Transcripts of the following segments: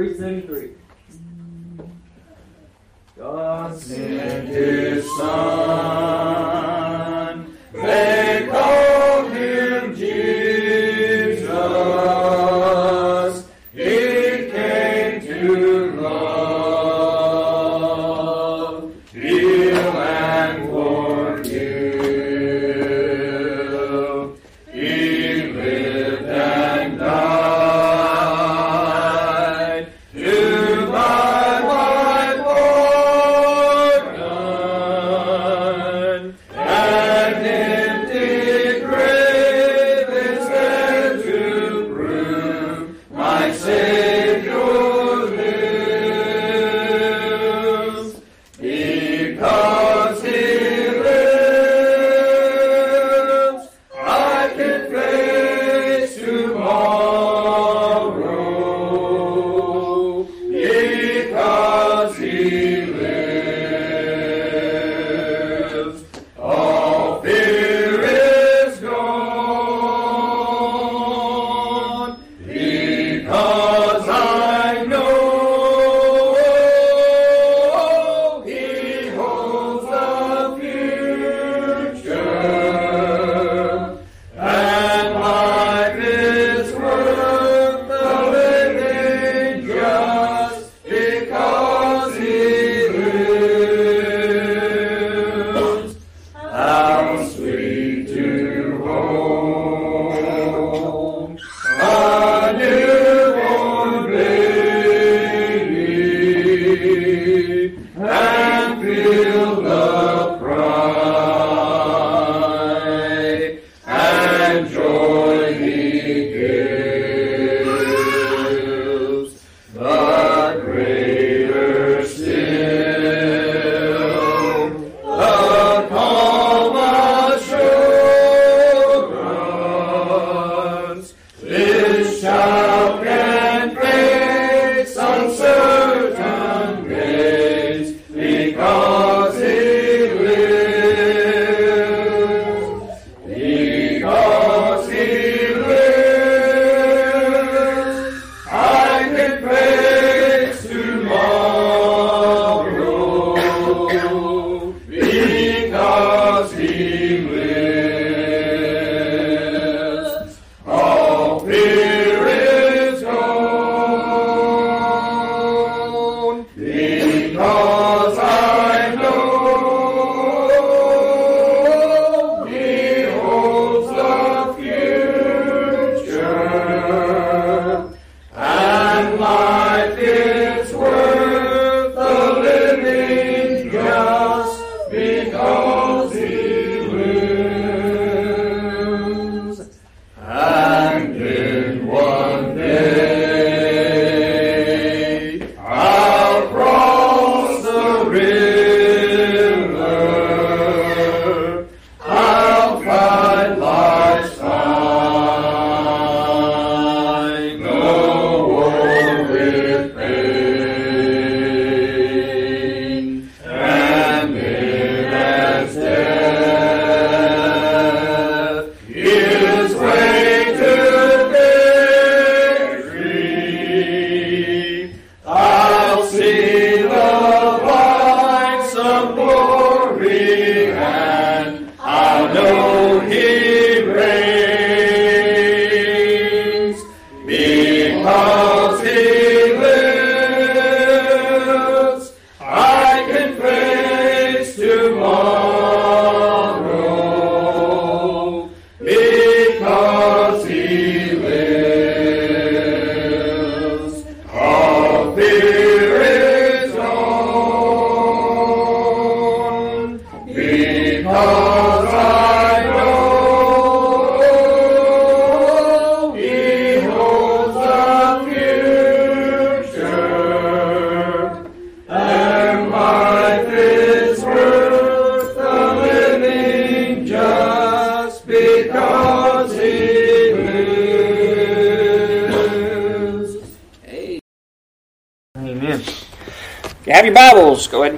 373. God sent his son.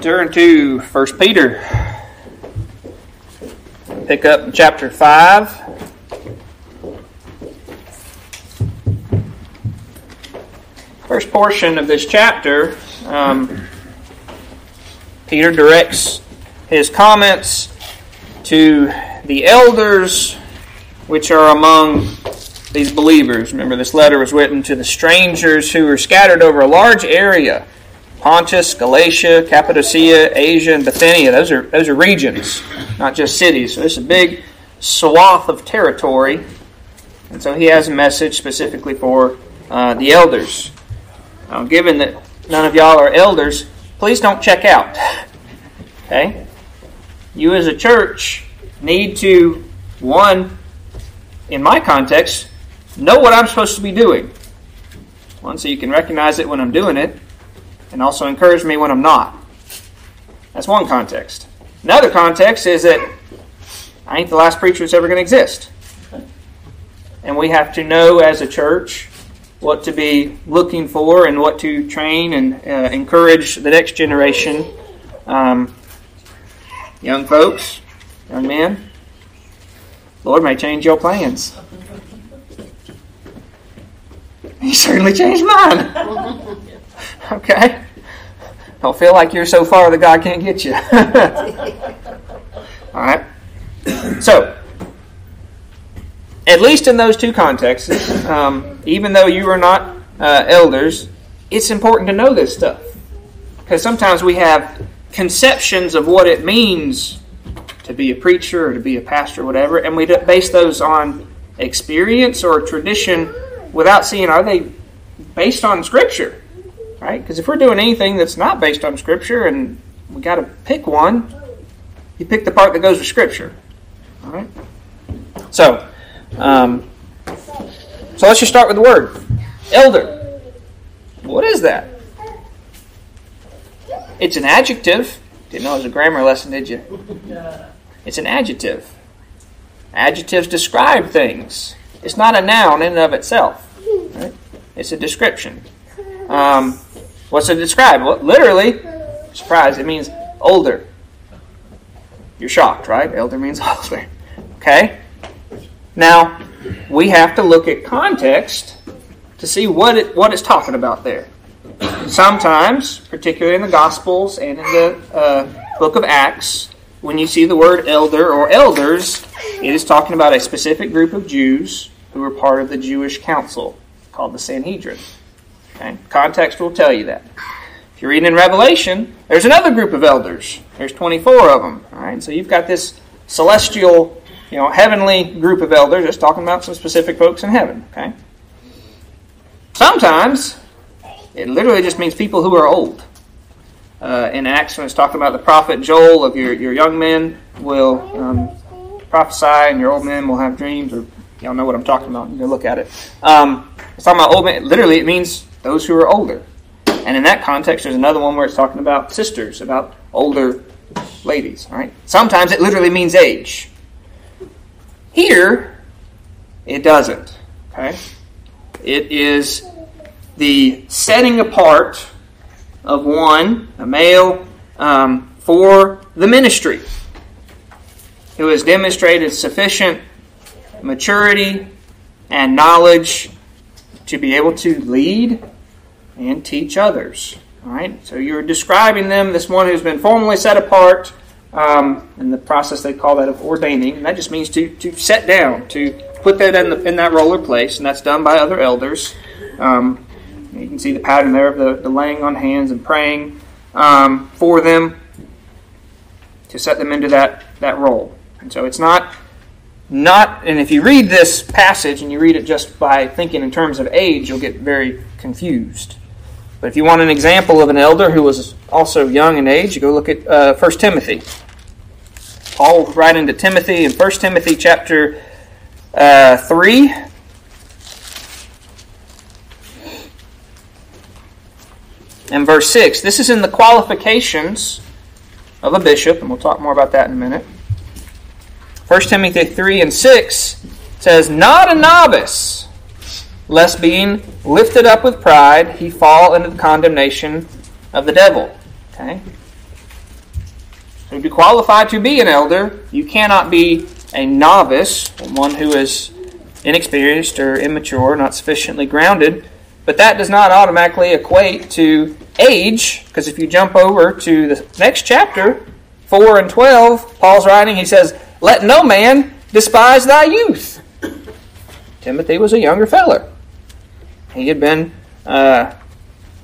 Turn to 1 Peter. Pick up chapter 5. first portion of this chapter, um, Peter directs his comments to the elders which are among these believers. Remember, this letter was written to the strangers who were scattered over a large area Pontus, Galatia, Cappadocia, Asia, and Bithynia. Those are, those are regions, not just cities. So this is a big swath of territory. And so he has a message specifically for uh, the elders. Now, given that none of y'all are elders, please don't check out. Okay? You as a church need to, one, in my context, know what I'm supposed to be doing. One, so you can recognize it when I'm doing it, and also encourage me when I'm not. That's one context. Another context is that I ain't the last preacher that's ever going to exist. And we have to know as a church what to be looking for and what to train and uh, encourage the next generation. Um, young folks, young men, Lord may change your plans. He certainly changed mine. Okay? Don't feel like you're so far that God can't get you. All right? So, at least in those two contexts, um, even though you are not uh, elders, it's important to know this stuff. Because sometimes we have conceptions of what it means to be a preacher or to be a pastor or whatever, and we base those on experience or tradition without seeing are they based on Scripture right? Because if we're doing anything that's not based on Scripture and we got to pick one, you pick the part that goes with Scripture. All right. So, um, so let's just start with the word elder. What is that? It's an adjective. Didn't know it was a grammar lesson, did you? It's an adjective. Adjectives describe things. It's not a noun in and of itself. Right? It's a description. Um, What's it describe? Well, literally, surprise, it means older. You're shocked, right? Elder means older. Okay? Now, we have to look at context to see what it, what it's talking about there. Sometimes, particularly in the Gospels and in the uh, book of Acts, when you see the word elder or elders, it is talking about a specific group of Jews who were part of the Jewish council called the Sanhedrin. Okay? Context will tell you that. If you're reading in Revelation, there's another group of elders. There's 24 of them. All right, so you've got this celestial, you know, heavenly group of elders. Just talking about some specific folks in heaven. Okay. Sometimes it literally just means people who are old. Uh, in Acts, when it's talking about the prophet Joel, of your, your young men will um, prophesy and your old men will have dreams, or y'all know what I'm talking about. You can look at it. Um, it's talking about old men. Literally, it means those who are older. And in that context, there's another one where it's talking about sisters, about older ladies. Right? Sometimes it literally means age. Here, it doesn't. Okay? It is the setting apart of one, a male, um, for the ministry, who has demonstrated sufficient maturity and knowledge to be able to lead and teach others. All right, so you're describing them, this one who's been formally set apart, um, in the process they call that of ordaining, and that just means to, to set down, to put that in, the, in that roller place, and that's done by other elders. Um, you can see the pattern there of the, the laying on hands and praying um, for them to set them into that, that role. And so it's not not and if you read this passage and you read it just by thinking in terms of age, you'll get very confused. But if you want an example of an elder who was also young in age, you go look at uh, 1 Timothy. Paul write into Timothy in 1 Timothy chapter uh, 3. And verse 6. This is in the qualifications of a bishop, and we'll talk more about that in a minute. 1 Timothy 3 and 6 says, Not a novice, lest being lifted up with pride, he fall into the condemnation of the devil. Okay? So to be qualified to be an elder, you cannot be a novice, one who is inexperienced or immature, not sufficiently grounded. but that does not automatically equate to age, because if you jump over to the next chapter, 4 and 12, Paul's writing, he says, Let no man despise thy youth. Timothy was a younger feller. He had been uh,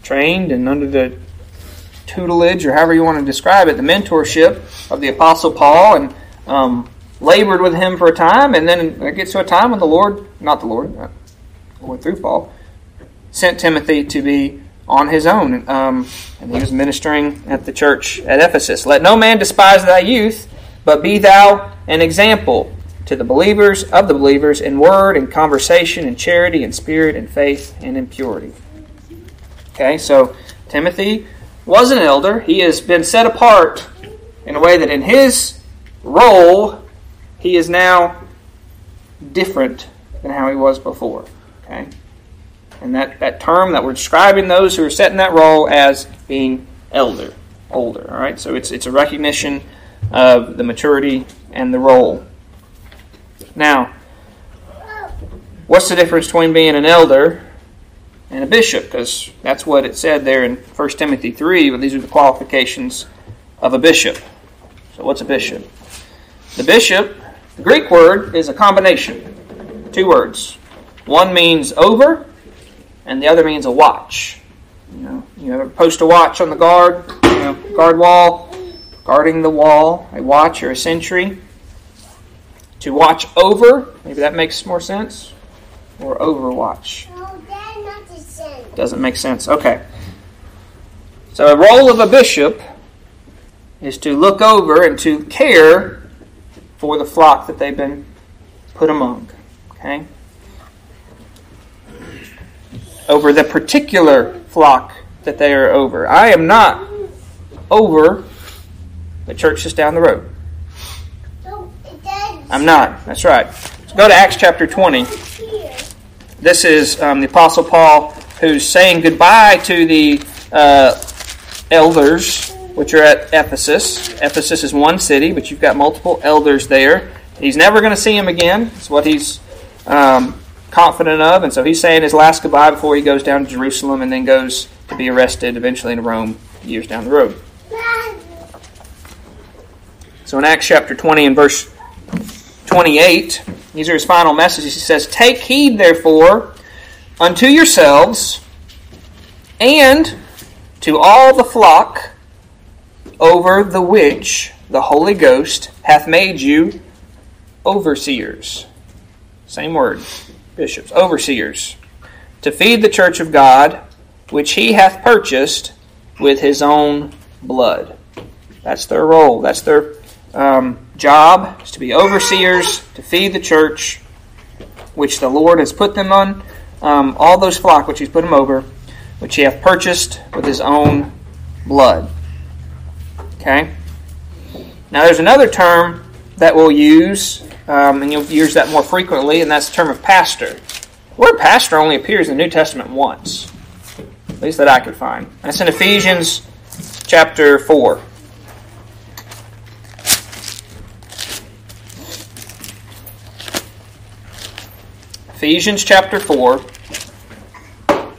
trained and under the tutelage, or however you want to describe it, the mentorship of the Apostle Paul, and um, labored with him for a time, and then it gets to a time when the Lord, not the Lord, uh, went through Paul, sent Timothy to be on his own, um, and he was ministering at the church at Ephesus. Let no man despise thy youth, but be thou an example to the believers of the believers in word and conversation and charity and spirit and faith and in purity. Okay, so Timothy was an elder. He has been set apart in a way that in his role he is now different than how he was before. Okay? And that, that term that we're describing those who are set in that role as being elder, older. All right, so it's it's a recognition of the maturity and the role. Now, what's the difference between being an elder and a bishop? Because that's what it said there in 1 Timothy 3, but these are the qualifications of a bishop. So, what's a bishop? The bishop, the Greek word, is a combination. Two words. One means over, and the other means a watch. You know, you ever post a watch on the guard, you know, guard wall, guarding the wall, a watch or a sentry. To watch over, maybe that makes more sense, or overwatch. Not. Doesn't make sense. Okay. So, a role of a bishop is to look over and to care for the flock that they've been put among. Okay? Over the particular flock that they are over. I am not over the church is down the road. I'm not. That's right. Let's go to Acts chapter 20. This is um, the Apostle Paul who's saying goodbye to the uh, elders, which are at Ephesus. Ephesus is one city, but you've got multiple elders there. He's never going to see them again. It's what he's um, confident of. And so he's saying his last goodbye before he goes down to Jerusalem and then goes to be arrested eventually in Rome years down the road. So in Acts chapter 20 and verse 28, these are his final messages. He says, Take heed, therefore, unto yourselves and to all the flock over the which the Holy Ghost hath made you overseers. Same word, bishops, overseers, to feed the church of God, which he hath purchased with his own blood. That's their role. That's their um, job is to be overseers, to feed the church, which the Lord has put them on, um, all those flock which He's put them over, which He hath purchased with His own blood. Okay? Now, there's another term that we'll use, um, and you'll use that more frequently, and that's the term of pastor. The word pastor only appears in the New Testament once, at least that I could find. That's in Ephesians chapter 4. Ephesians chapter 4. And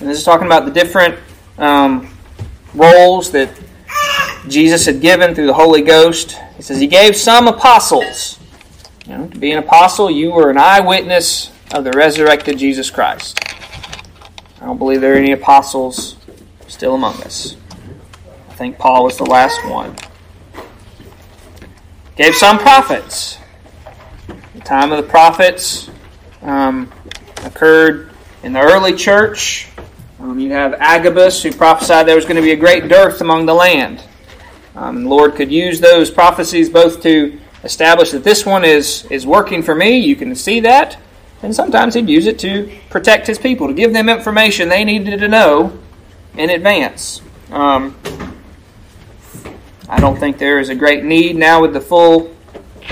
this is talking about the different um, roles that Jesus had given through the Holy Ghost. He says, He gave some apostles. You know, to be an apostle, you were an eyewitness of the resurrected Jesus Christ. I don't believe there are any apostles still among us. I think Paul was the last one. Gave some prophets. Time of the prophets um, occurred in the early church. Um, you have Agabus who prophesied there was going to be a great dearth among the land. Um, the Lord could use those prophecies both to establish that this one is, is working for me, you can see that, and sometimes He'd use it to protect His people, to give them information they needed to know in advance. Um, I don't think there is a great need now with the full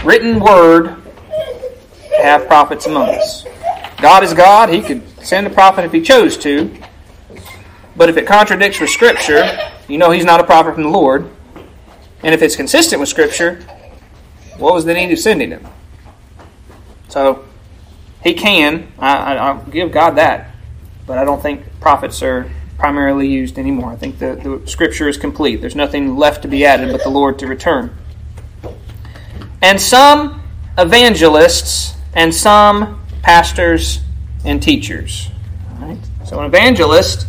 written word have prophets among us. God is God. He could send a prophet if he chose to. But if it contradicts with Scripture, you know he's not a prophet from the Lord. And if it's consistent with Scripture, what was the need of sending him? So, He can. I, I, will give God that. But I don't think prophets are primarily used anymore. I think the, the scripture is complete. There's nothing left to be added but the Lord to return. And some evangelists and some pastors and teachers. Right? So an evangelist,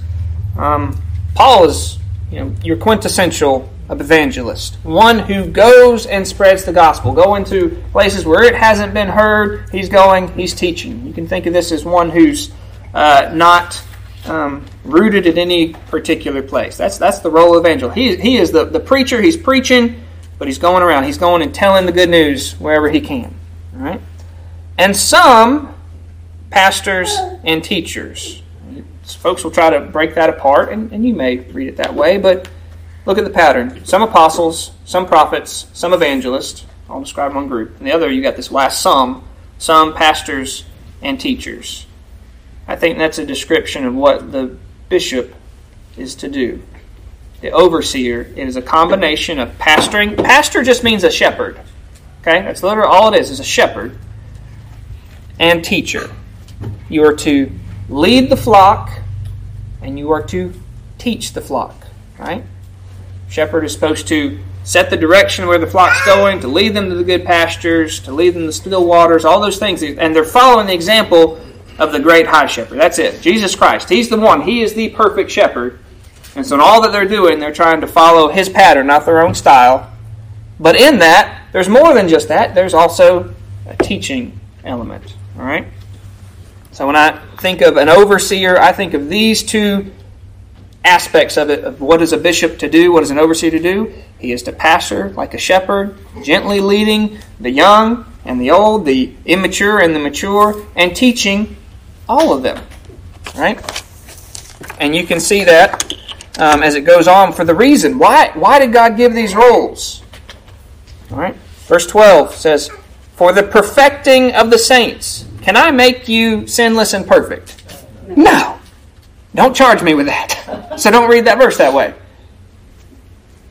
um, Paul is you know your quintessential evangelist, one who goes and spreads the gospel. Go into places where it hasn't been heard. He's going. He's teaching. You can think of this as one who's uh, not um, rooted at any particular place. That's that's the role of evangel. He he is the, the preacher. He's preaching, but he's going around. He's going and telling the good news wherever he can. All right, and some pastors and teachers. Folks will try to break that apart, and, and you may read it that way, but look at the pattern. Some apostles, some prophets, some evangelists, I'll describe one group. And the other, you got this last some, some pastors and teachers. I think that's a description of what the bishop is to do. The overseer is a combination of pastoring. Pastor just means a shepherd. Okay? That's literally all it is, is a shepherd. And teacher. You are to lead the flock and you are to teach the flock, right? Shepherd is supposed to set the direction where the flock's going, to lead them to the good pastures, to lead them to the still waters, all those things. And they're following the example of the great high shepherd. That's it. Jesus Christ. He's the one. He is the perfect shepherd. And so in all that they're doing, they're trying to follow his pattern, not their own style. But in that, there's more than just that. There's also a teaching element. All right? So when I think of an overseer, I think of these two aspects of it of what is a bishop to do, what is an overseer to do. He is to pastor like a shepherd, gently leading the young and the old, the immature and the mature, and teaching all of them. Right? And you can see that um, as it goes on for the reason. Why, why did God give these roles? All right? Verse 12 says, For the perfecting of the saints can I make you sinless and perfect? No. Don't charge me with that. So don't read that verse that way.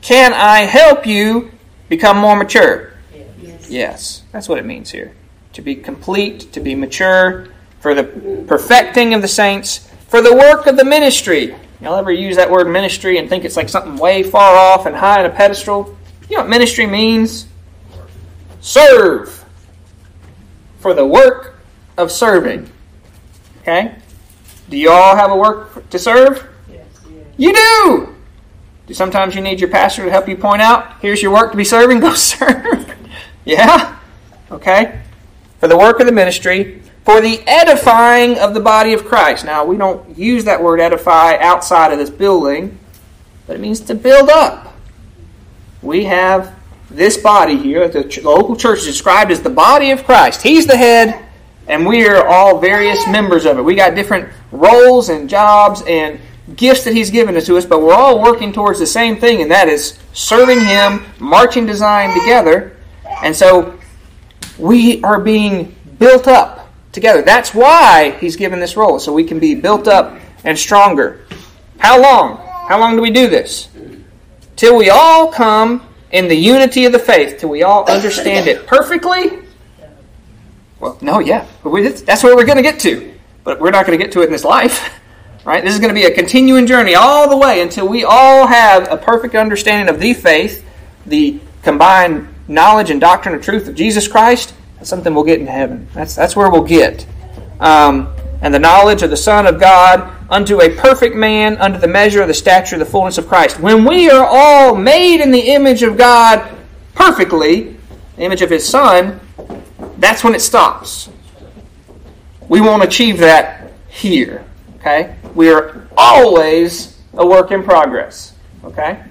Can I help you become more mature? Yes. yes. That's what it means here. To be complete, to be mature, for the perfecting of the saints, for the work of the ministry. Y'all ever use that word ministry and think it's like something way far off and high on a pedestal? You know what ministry means? Serve. For the work of serving. Okay? Do you all have a work to serve? Yes. You do! Do sometimes you need your pastor to help you point out, here's your work to be serving, go serve? yeah? Okay? For the work of the ministry, for the edifying of the body of Christ. Now, we don't use that word edify outside of this building, but it means to build up. We have this body here, the local church is described as the body of Christ. He's the head, and we are all various members of it. We got different roles and jobs and gifts that He's given to us, but we're all working towards the same thing, and that is serving Him, marching design together. And so we are being built up together. That's why He's given this role, so we can be built up and stronger. How long? How long do we do this? Till we all come in the unity of the faith, till we all understand it perfectly well, no, yeah. That's where we're going to get to. But we're not going to get to it in this life. Right? This is going to be a continuing journey all the way until we all have a perfect understanding of the faith, the combined knowledge and doctrine of truth of Jesus Christ. That's something we'll get in heaven. That's, that's where we'll get. Um, and the knowledge of the Son of God unto a perfect man, unto the measure of the stature of the fullness of Christ. When we are all made in the image of God perfectly, the image of His Son, that's when it stops. We won't achieve that here. Okay? We are always a work in progress. Okay?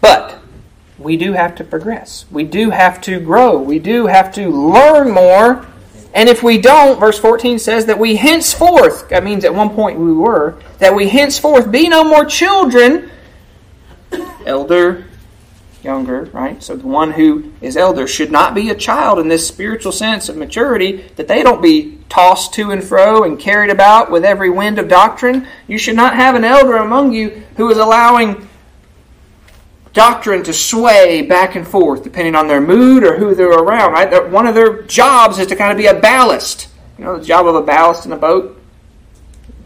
But we do have to progress. We do have to grow. We do have to learn more. And if we don't, verse 14 says that we henceforth, that means at one point we were, that we henceforth be no more children, elder younger, right? So the one who is elder should not be a child in this spiritual sense of maturity, that they don't be tossed to and fro and carried about with every wind of doctrine. You should not have an elder among you who is allowing doctrine to sway back and forth depending on their mood or who they're around. Right? One of their jobs is to kind of be a ballast. You know, the job of a ballast in a boat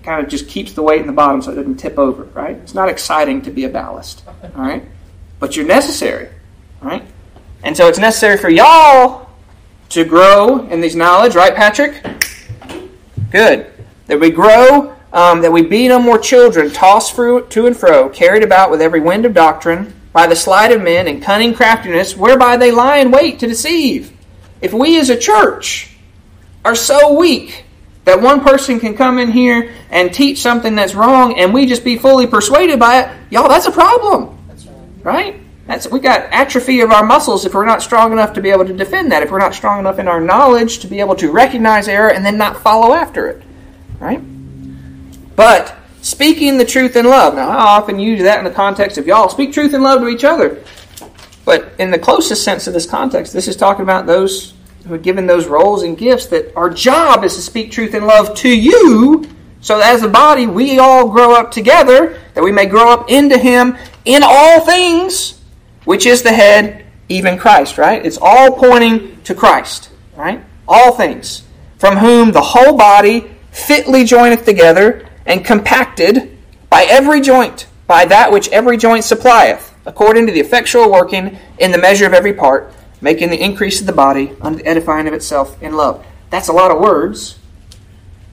kind of just keeps the weight in the bottom so it doesn't tip over. Right? It's not exciting to be a ballast. All right, but you're necessary. Right, and so it's necessary for y'all to grow in these knowledge. Right, Patrick? Good. That we grow um, that we be no more children, tossed to and fro, carried about with every wind of doctrine, by the sleight of men and cunning craftiness, whereby they lie in wait to deceive. If we as a church are so weak that one person can come in here and teach something that's wrong and we just be fully persuaded by it, y'all, that's a problem. That's right. right? That's, we got atrophy of our muscles if we're not strong enough to be able to defend that, if we're not strong enough in our knowledge to be able to recognize error and then not follow after it. Right? But speaking the truth in love. Now, I often use that in the context of y'all speak truth in love to each other. But in the closest sense of this context, this is talking about those who are given those roles and gifts that our job is to speak truth in love to you, so that as a body we all grow up together, that we may grow up into Him in all things, which is the head, even Christ, right? It's all pointing to Christ, right? All things. From whom the whole body fitly joineth together and compacted by every joint, by that which every joint supplieth, according to the effectual working in the measure of every part, making the increase of the body unto the edifying of itself in love. That's a lot of words.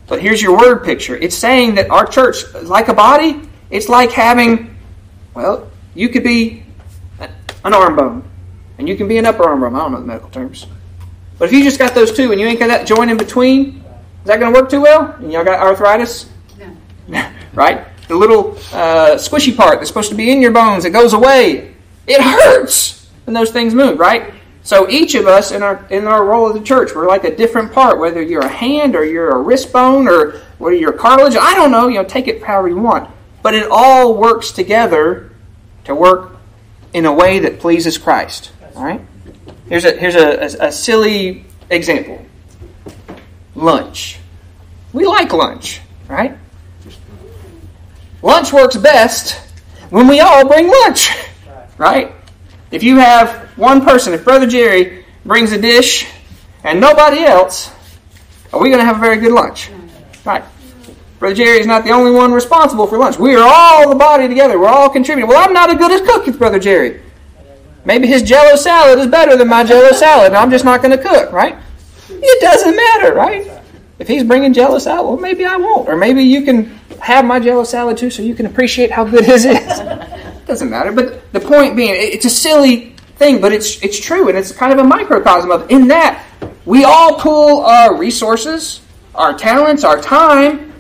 But here's your word picture. It's saying that our church, like a body, it's like having, well, you could be an arm bone, and you can be an upper arm bone. I don't know the medical terms. But if you just got those two and you ain't got that joint in between, is that going to work too well? And y'all got arthritis? Right? The little uh, squishy part that's supposed to be in your bones, it goes away. It hurts when those things move, right? So each of us in our in our role of the church, we're like a different part. Whether you're a hand or you're a wrist bone or whether you're cartilage, I don't know. You know, take it however you want. But it all works together to work in a way that pleases Christ. All right. Here's a here's a, a, a silly example. Lunch. We like lunch, right? Lunch works best when we all bring lunch, right? If you have one person, if Brother Jerry brings a dish and nobody else, are we going to have a very good lunch? Right. Brother Jerry is not the only one responsible for lunch. We are all the body together. We're all contributing. Well, I'm not as good as cook Brother Jerry. Maybe his jello salad is better than my jello salad, and I'm just not going to cook, right? It doesn't matter, right? If he's bringing jello salad, well, maybe I won't. Or maybe you can have my jello salad too so you can appreciate how good his is. Doesn't matter. But the point being, it's a silly thing, but it's, it's true, and it's kind of a microcosm of in that we all pool our resources, our talents, our time,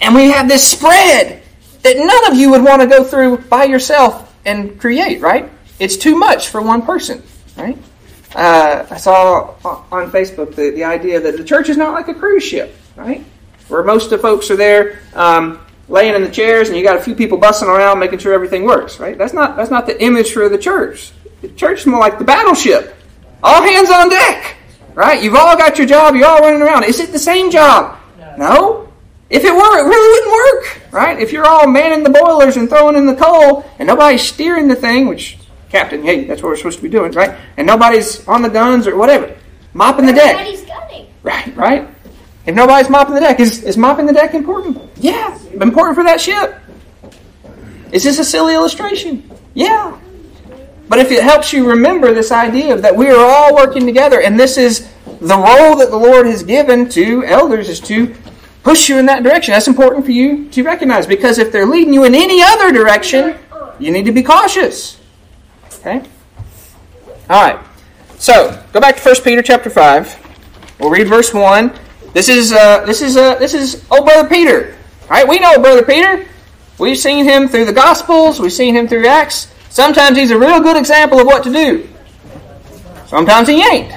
and we have this spread that none of you would want to go through by yourself and create, right? It's too much for one person, right? Uh, I saw on Facebook the, the idea that the church is not like a cruise ship, right? Where most of the folks are there um, laying in the chairs and you got a few people bussing around making sure everything works, right? That's not, that's not the image for the church. The church is more like the battleship. All hands on deck, right? You've all got your job, you're all running around. Is it the same job? No. If it were, it really wouldn't work, right? If you're all manning the boilers and throwing in the coal and nobody's steering the thing, which captain, hey, that's what we're supposed to be doing, right? And nobody's on the guns or whatever, mopping the deck. Everybody's gunning. Right, right. If nobody's mopping the deck, is, is mopping the deck important? Yeah, important for that ship. Is this a silly illustration? Yeah. But if it helps you remember this idea of that we are all working together, and this is the role that the Lord has given to elders is to push you in that direction. That's important for you to recognize because if they're leading you in any other direction, you need to be cautious. Okay? All right. So, go back to 1 Peter chapter 5. We'll read verse 1. This is uh, this is uh, this is oh brother Peter. All right, we know brother Peter. We've seen him through the Gospels. We've seen him through Acts. Sometimes he's a real good example of what to do. Sometimes he ain't.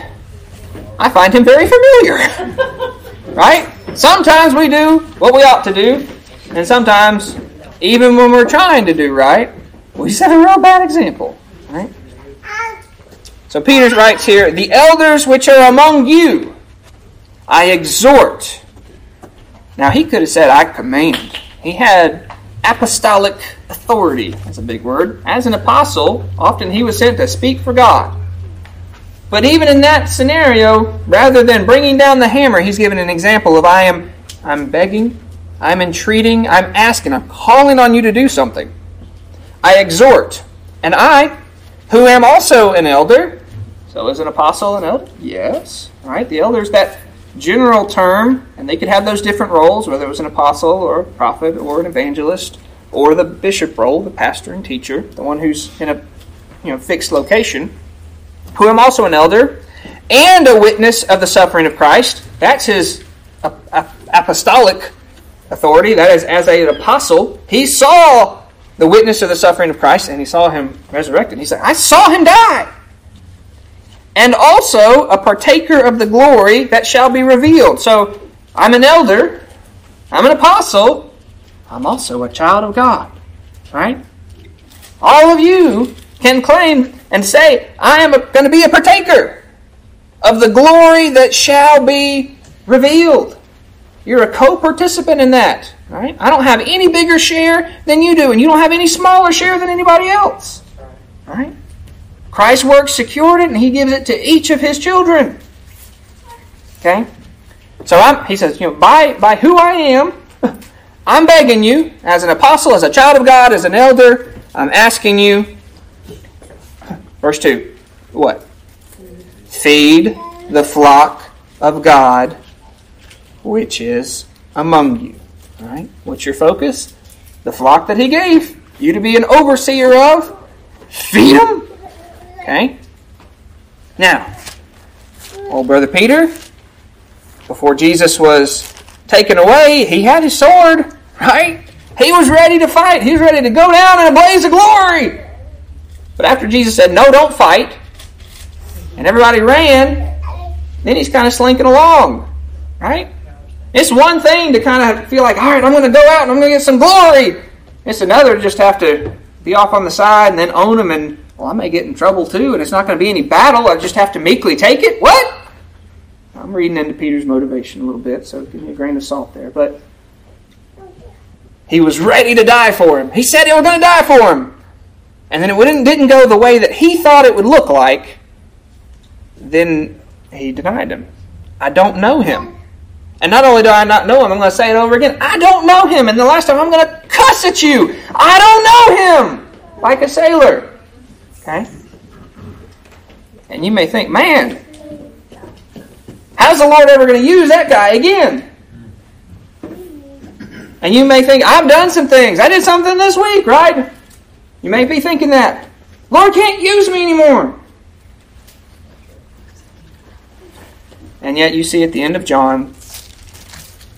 I find him very familiar. right? Sometimes we do what we ought to do, and sometimes, even when we're trying to do right, we set a real bad example. So Peter writes here, the elders which are among you, I exhort. Now he could have said, I command. He had apostolic authority. That's a big word. As an apostle, often he was sent to speak for God. But even in that scenario, rather than bringing down the hammer, he's given an example of I am I'm begging, I'm entreating, I'm asking, I'm calling on you to do something. I exhort, and I, who am also an elder, so is an apostle an elder? Yes. All right, the elder is that general term, and they could have those different roles, whether it was an apostle or a prophet or an evangelist or the bishop role, the pastor and teacher, the one who's in a you know fixed location, who am also an elder and a witness of the suffering of Christ. That's his apostolic authority. That is, as an apostle, he saw the witness of the suffering of Christ and he saw him resurrected. He said, I saw him die. And also a partaker of the glory that shall be revealed. So I'm an elder, I'm an apostle, I'm also a child of God. Right? All of you can claim and say, I am going to be a partaker of the glory that shall be revealed. You're a co participant in that. Right? I don't have any bigger share than you do, and you don't have any smaller share than anybody else. Right? Christ's work secured it, and He gives it to each of His children. Okay? So I'm, he says, you know, by, by who I am, I'm begging you, as an apostle, as a child of God, as an elder, I'm asking you, verse 2, what? Feed the flock of God which is among you. All right? What's your focus? The flock that He gave you to be an overseer of. Feed them. Okay? Now, old brother Peter, before Jesus was taken away, he had his sword, right? He was ready to fight. He was ready to go down in a blaze of glory. But after Jesus said, No, don't fight, and everybody ran, then he's kind of slinking along, right? It's one thing to kind of feel like, all right, I'm going to go out and I'm going to get some glory. It's another to just have to be off on the side and then own them and, well, I may get in trouble too, and it's not going to be any battle. I just have to meekly take it. What? I'm reading into Peter's motivation a little bit, so give me a grain of salt there. But he was ready to die for him. He said he was going to die for him. And then it didn't go the way that he thought it would look like. Then he denied him. I don't know him. And not only do I not know him, I'm going to say it over again. I don't know him. And the last time I'm going to cuss at you. I don't know him. Like a sailor. Okay? And you may think, man, how's the Lord ever going to use that guy again? And you may think, I've done some things. I did something this week, right? You may be thinking that. Lord can't use me anymore. And yet you see at the end of John,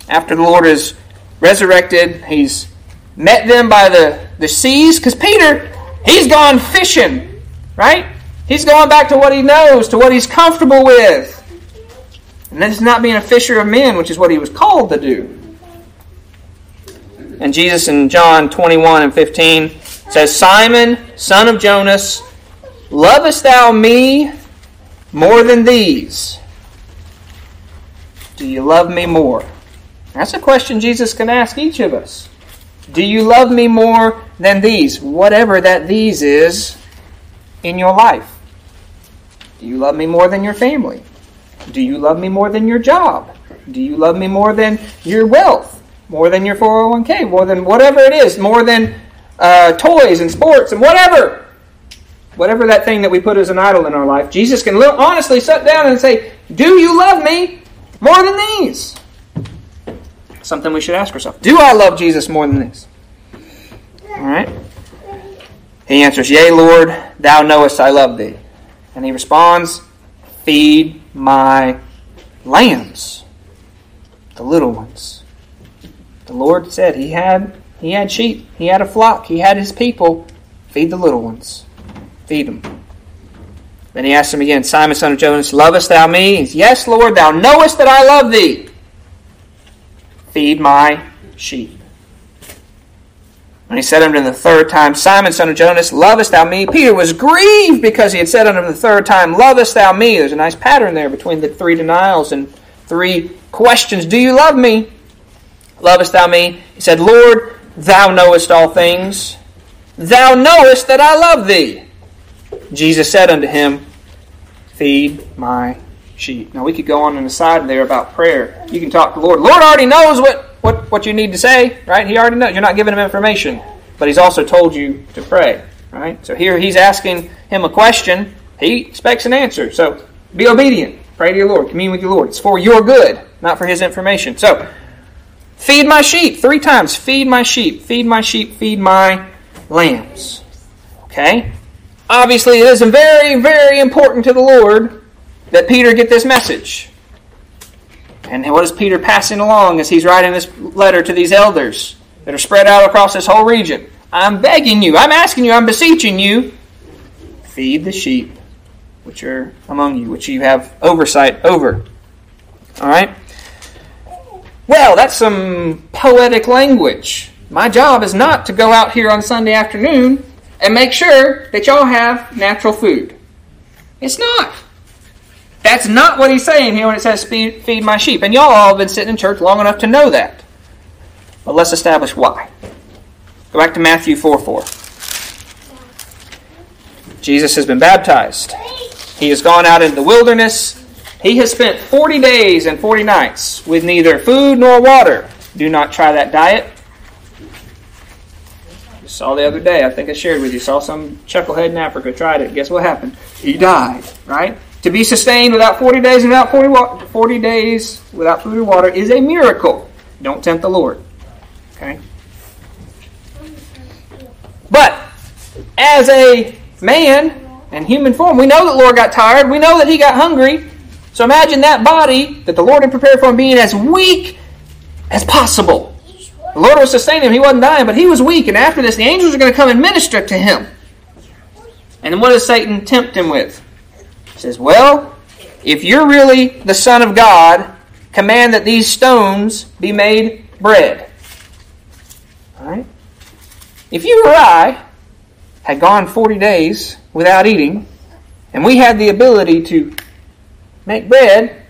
after the Lord is resurrected, he's met them by the, the seas. Because Peter, he's gone fishing, right? He's going back to what he knows, to what he's comfortable with. And this is not being a fisher of men, which is what he was called to do. And Jesus in John 21 and 15 says, Simon, son of Jonas, lovest thou me more than these? Do you love me more? That's a question Jesus can ask each of us. Do you love me more than these? Whatever that these is in your life. Do you love me more than your family? Do you love me more than your job? Do you love me more than your wealth? More than your 401k? More than whatever it is? More than uh, toys and sports and whatever? Whatever that thing that we put as an idol in our life, Jesus can honestly sit down and say, Do you love me more than these? something we should ask ourselves. Do I love Jesus more than this? All right. He answers, Yea, Lord, thou knowest I love thee. And he responds, Feed my lambs, the little ones. The Lord said he had he had sheep, he had a flock, he had his people. Feed the little ones. Feed them. Then he asked him again, Simon, son of Jonas, lovest thou me? Says, yes, Lord, thou knowest that I love thee. Feed my sheep. And he said unto him the third time, Simon, son of Jonas, lovest thou me? Peter was grieved because he had said unto him the third time, Lovest thou me? There's a nice pattern there between the three denials and three questions. Do you love me? Lovest thou me? He said, Lord, thou knowest all things. Thou knowest that I love thee. Jesus said unto him, Feed my sheep. Now we could go on in the side there about prayer. You can talk to the Lord. Lord already knows what, what, what you need to say, right? He already knows. You're not giving him information. But he's also told you to pray. Right? So here he's asking him a question. He expects an answer. So be obedient. Pray to your Lord. Commune with your Lord. It's for your good, not for his information. So feed my sheep. Three times. Feed my sheep. Feed my sheep. Feed my lambs. Okay? Obviously, it is very, very important to the Lord that Peter get this message. And what is Peter passing along as he's writing this letter to these elders that are spread out across this whole region? I'm begging you, I'm asking you, I'm beseeching you, feed the sheep which are among you, which you have oversight over. All right? Well, that's some poetic language. My job is not to go out here on Sunday afternoon and make sure that y'all have natural food. It's not. That's not what he's saying here when it says feed my sheep. And y'all all have been sitting in church long enough to know that. But let's establish why. Go back to Matthew 4 4. Jesus has been baptized. He has gone out into the wilderness. He has spent 40 days and 40 nights with neither food nor water. Do not try that diet. You saw the other day, I think I shared with you, saw some chucklehead in Africa tried it. Guess what happened? He died, right? To be sustained without 40 days without 40, wa- 40 days without food or water is a miracle. Don't tempt the Lord. Okay? But as a man in human form, we know that Lord got tired. We know that he got hungry. So imagine that body that the Lord had prepared for him being as weak as possible. The Lord was sustaining him. He wasn't dying, but he was weak. And after this, the angels are going to come and minister to him. And what does Satan tempt him with? Says, Well, if you're really the Son of God, command that these stones be made bread. All right? If you or I had gone 40 days without eating, and we had the ability to make bread,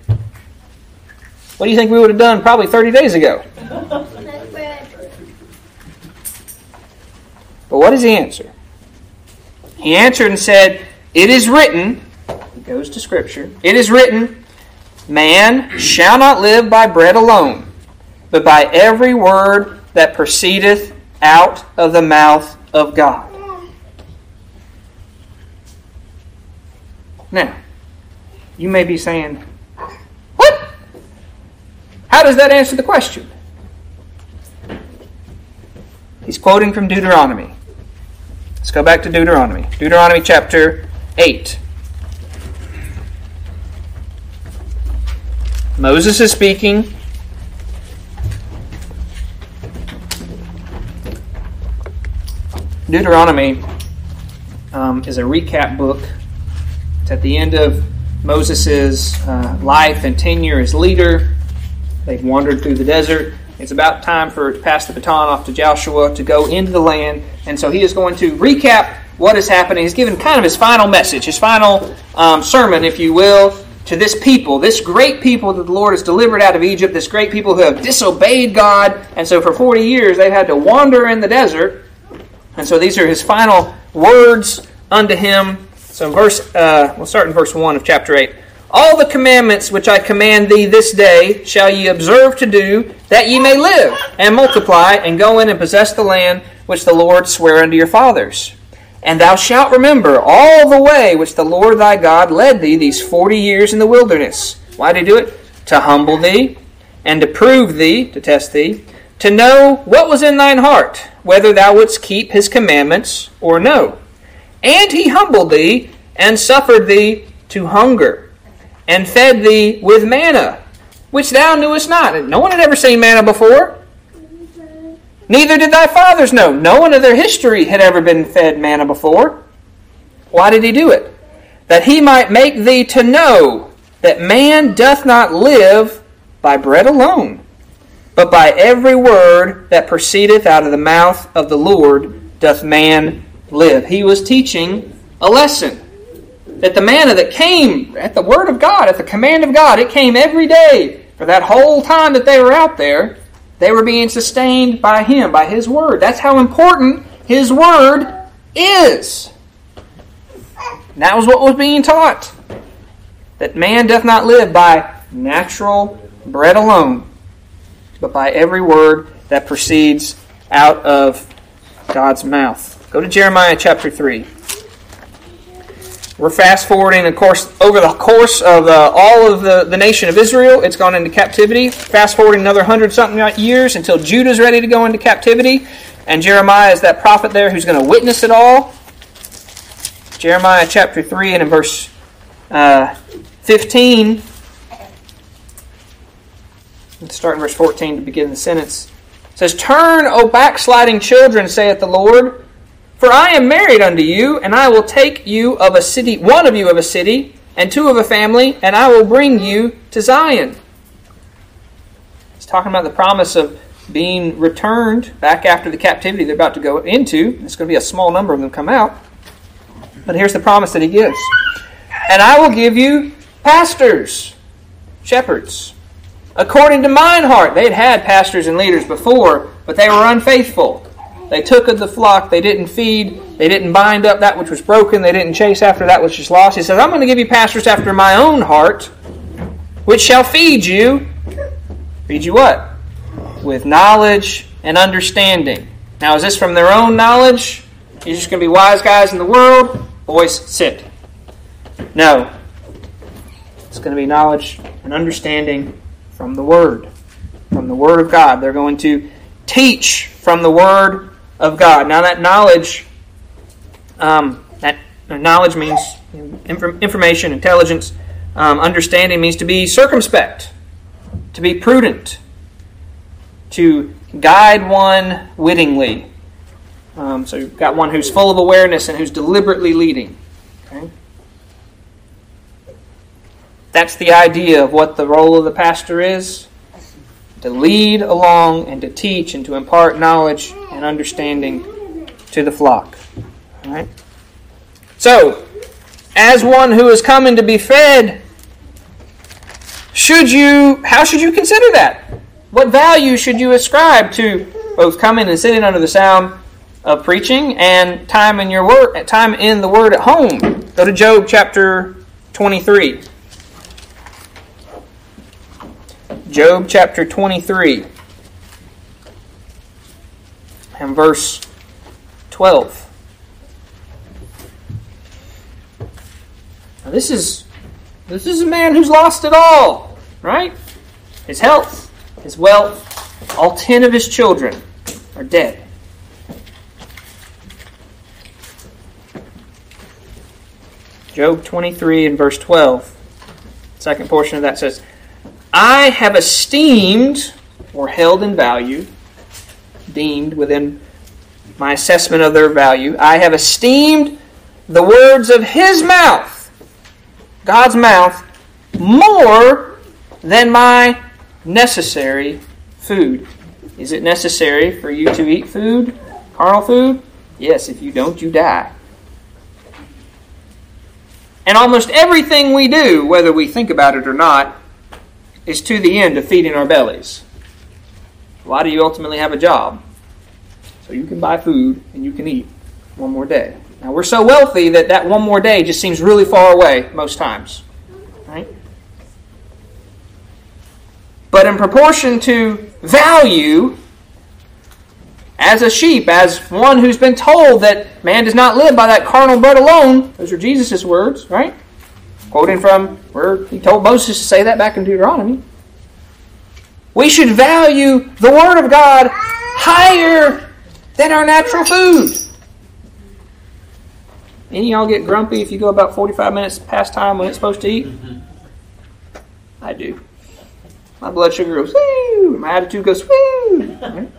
what do you think we would have done probably 30 days ago? But what is the answer? He answered and said, It is written, goes to Scripture, it is written, Man shall not live by bread alone, but by every word that proceedeth out of the mouth of God. Now, you may be saying, What? How does that answer the question? He's quoting from Deuteronomy. Let's go back to Deuteronomy. Deuteronomy chapter 8. Moses is speaking. Deuteronomy um, is a recap book. It's at the end of Moses' uh, life and tenure as leader. They've wandered through the desert. It's about time for to pass the baton off to Joshua to go into the land. And so he is going to recap what is happening. He's given kind of his final message, his final um, sermon, if you will, to this people, this great people that the Lord has delivered out of Egypt, this great people who have disobeyed God. And so for 40 years they've had to wander in the desert. And so these are his final words unto him. So verse, uh, we'll start in verse 1 of chapter 8. All the commandments which I command thee this day shall ye observe to do, that ye may live, and multiply, and go in and possess the land which the Lord sware unto your fathers. And thou shalt remember all the way which the Lord thy God led thee these forty years in the wilderness. Why did he do it? To humble thee, and to prove thee, to test thee, to know what was in thine heart, whether thou wouldst keep his commandments or no. And he humbled thee, and suffered thee to hunger and fed thee with manna, which thou knewest not. No one had ever seen manna before. Neither did thy fathers know. No one of their history had ever been fed manna before. Why did he do it? That he might make thee to know that man doth not live by bread alone, but by every word that proceedeth out of the mouth of the Lord doth man live. He was teaching a lesson that the manna that came at the word of God, at the command of God, it came every day for that whole time that they were out there. They were being sustained by Him, by His word. That's how important His Word is. And that was what was being taught. That man doth not live by natural bread alone, but by every word that proceeds out of God's mouth. Go to Jeremiah chapter 3. We're fast forwarding, of course, over the course of uh, all of the, the nation of Israel. It's gone into captivity. Fast forwarding another hundred something years until Judah's ready to go into captivity. And Jeremiah is that prophet there who's going to witness it all. Jeremiah chapter 3 and in verse uh, 15. Let's start in verse 14 to begin the sentence. It says, Turn, O backsliding children, saith the Lord. For I am married unto you, and I will take you of a city, one of you of a city, and two of a family, and I will bring you to Zion. He's talking about the promise of being returned back after the captivity they're about to go into. It's going to be a small number of them come out. But here's the promise that he gives. And I will give you pastors, shepherds, according to mine heart. They had had pastors and leaders before, but they were unfaithful. They took of the flock, they didn't feed, they didn't bind up that which was broken, they didn't chase after that which was lost. He says, I'm going to give you pastors after my own heart, which shall feed you. Feed you what? With knowledge and understanding. Now, is this from their own knowledge? You're just going to be wise guys in the world? Boys, sit. No. It's going to be knowledge and understanding from the Word. From the Word of God. They're going to teach from the Word of God. Now, that knowledge, um, that knowledge means information, intelligence, um, understanding means to be circumspect, to be prudent, to guide one wittingly. Um, so you've got one who's full of awareness and who's deliberately leading. Okay? That's the idea of what the role of the pastor is to lead along and to teach and to impart knowledge and understanding to the flock. All right? So, as one who is coming to be fed, should you how should you consider that? What value should you ascribe to both coming and sitting under the sound of preaching and time in your word time in the word at home? Go to Job chapter 23. Job chapter 23 and verse 12. Now this is this is a man who's lost it all, right? His health, his wealth, all 10 of his children are dead. Job 23 and verse 12. Second portion of that says, I have esteemed or held in value, deemed within my assessment of their value, I have esteemed the words of his mouth, God's mouth, more than my necessary food. Is it necessary for you to eat food, carnal food? Yes, if you don't, you die. And almost everything we do, whether we think about it or not, is to the end of feeding our bellies. Why do you ultimately have a job? So you can buy food and you can eat one more day. Now we're so wealthy that that one more day just seems really far away most times. Right? But in proportion to value, as a sheep, as one who's been told that man does not live by that carnal bread alone, those are Jesus' words, right? Quoting from where he told Moses to say that back in Deuteronomy. We should value the Word of God higher than our natural food. Any y'all get grumpy if you go about 45 minutes past time when it's supposed to eat? Mm-hmm. I do. My blood sugar goes, woo! My attitude goes, woo!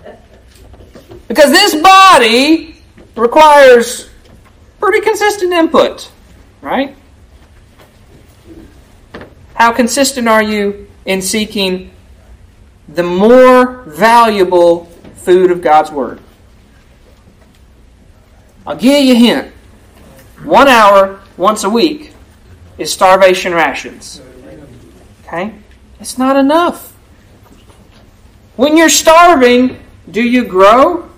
Because this body requires pretty consistent input, right? How consistent are you in seeking the more valuable food of God's Word? I'll give you a hint. One hour once a week is starvation rations. Okay? It's not enough. When you're starving, do you grow?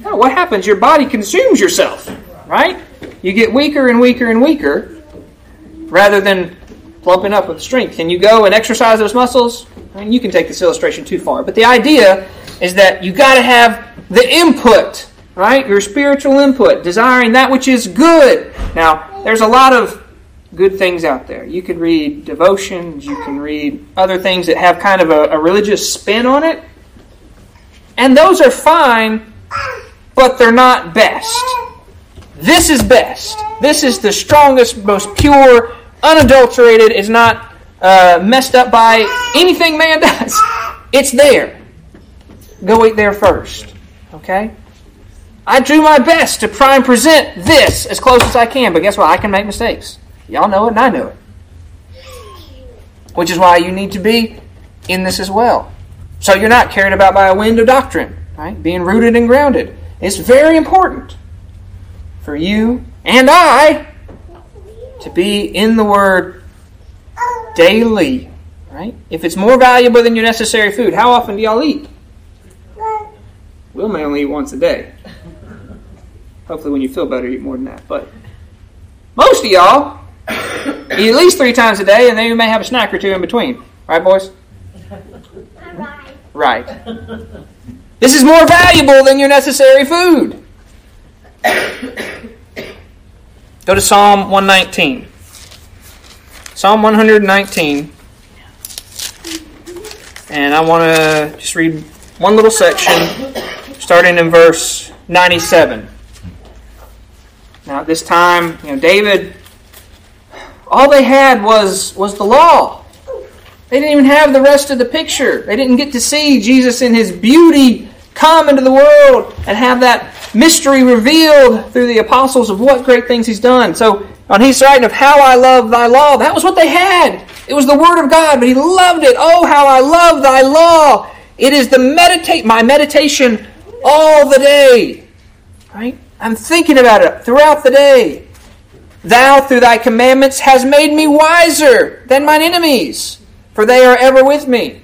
No, what happens? Your body consumes yourself, right? You get weaker and weaker and weaker rather than plumping up with strength. Can you go and exercise those muscles? I mean, you can take this illustration too far, but the idea is that you got to have the input, right? Your spiritual input, desiring that which is good. Now, there's a lot of good things out there. You can read devotions, you can read other things that have kind of a, a religious spin on it. And those are fine, but they're not best. This is best. This is the strongest, most pure, unadulterated, is not uh, messed up by anything man does. It's there. Go eat there first. Okay? I do my best to try and present this as close as I can, but guess what? I can make mistakes. Y'all know it, and I know it. Which is why you need to be in this as well. So you're not carried about by a wind of doctrine, right? Being rooted and grounded. It's very important for you and I to be in the Word daily, right? If it's more valuable than your necessary food, how often do y'all eat? We'll may only eat once a day. Hopefully, when you feel better, eat more than that. But most of y'all eat at least three times a day, and then you may have a snack or two in between. Right, boys? Right. This is more valuable than your necessary food. Go to Psalm 119. Psalm 119. And I want to just read one little section, starting in verse 97. Now, at this time, you know, David, all they had was, was the law. They didn't even have the rest of the picture. They didn't get to see Jesus in his beauty come into the world and have that mystery revealed through the apostles of what great things he's done. So on he's writing of how I love thy law, that was what they had. It was the word of God, but he loved it. Oh, how I love thy law. It is the meditate my meditation all the day. Right? I'm thinking about it throughout the day. Thou through thy commandments has made me wiser than mine enemies for they are ever with me.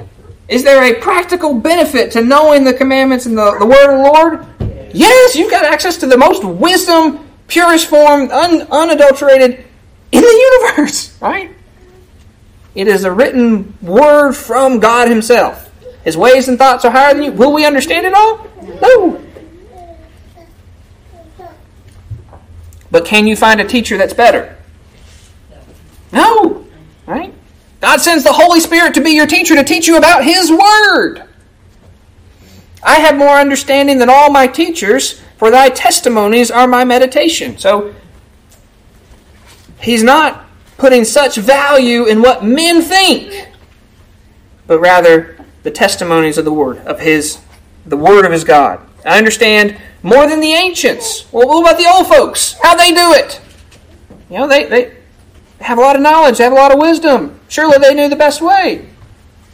Is there a practical benefit to knowing the commandments and the, the word of the Lord? Yes, you've got access to the most wisdom, purest form, un, unadulterated in the universe, right? It is a written word from God Himself. His ways and thoughts are higher than you. Will we understand it all? No. But can you find a teacher that's better? No. Right? God sends the Holy Spirit to be your teacher to teach you about His Word. I have more understanding than all my teachers, for thy testimonies are my meditation. So, he's not putting such value in what men think, but rather the testimonies of the Word, of His, the Word of His God. I understand more than the ancients. Well, what about the old folks? How they do it? You know, they, they have a lot of knowledge, they have a lot of wisdom. Surely they knew the best way.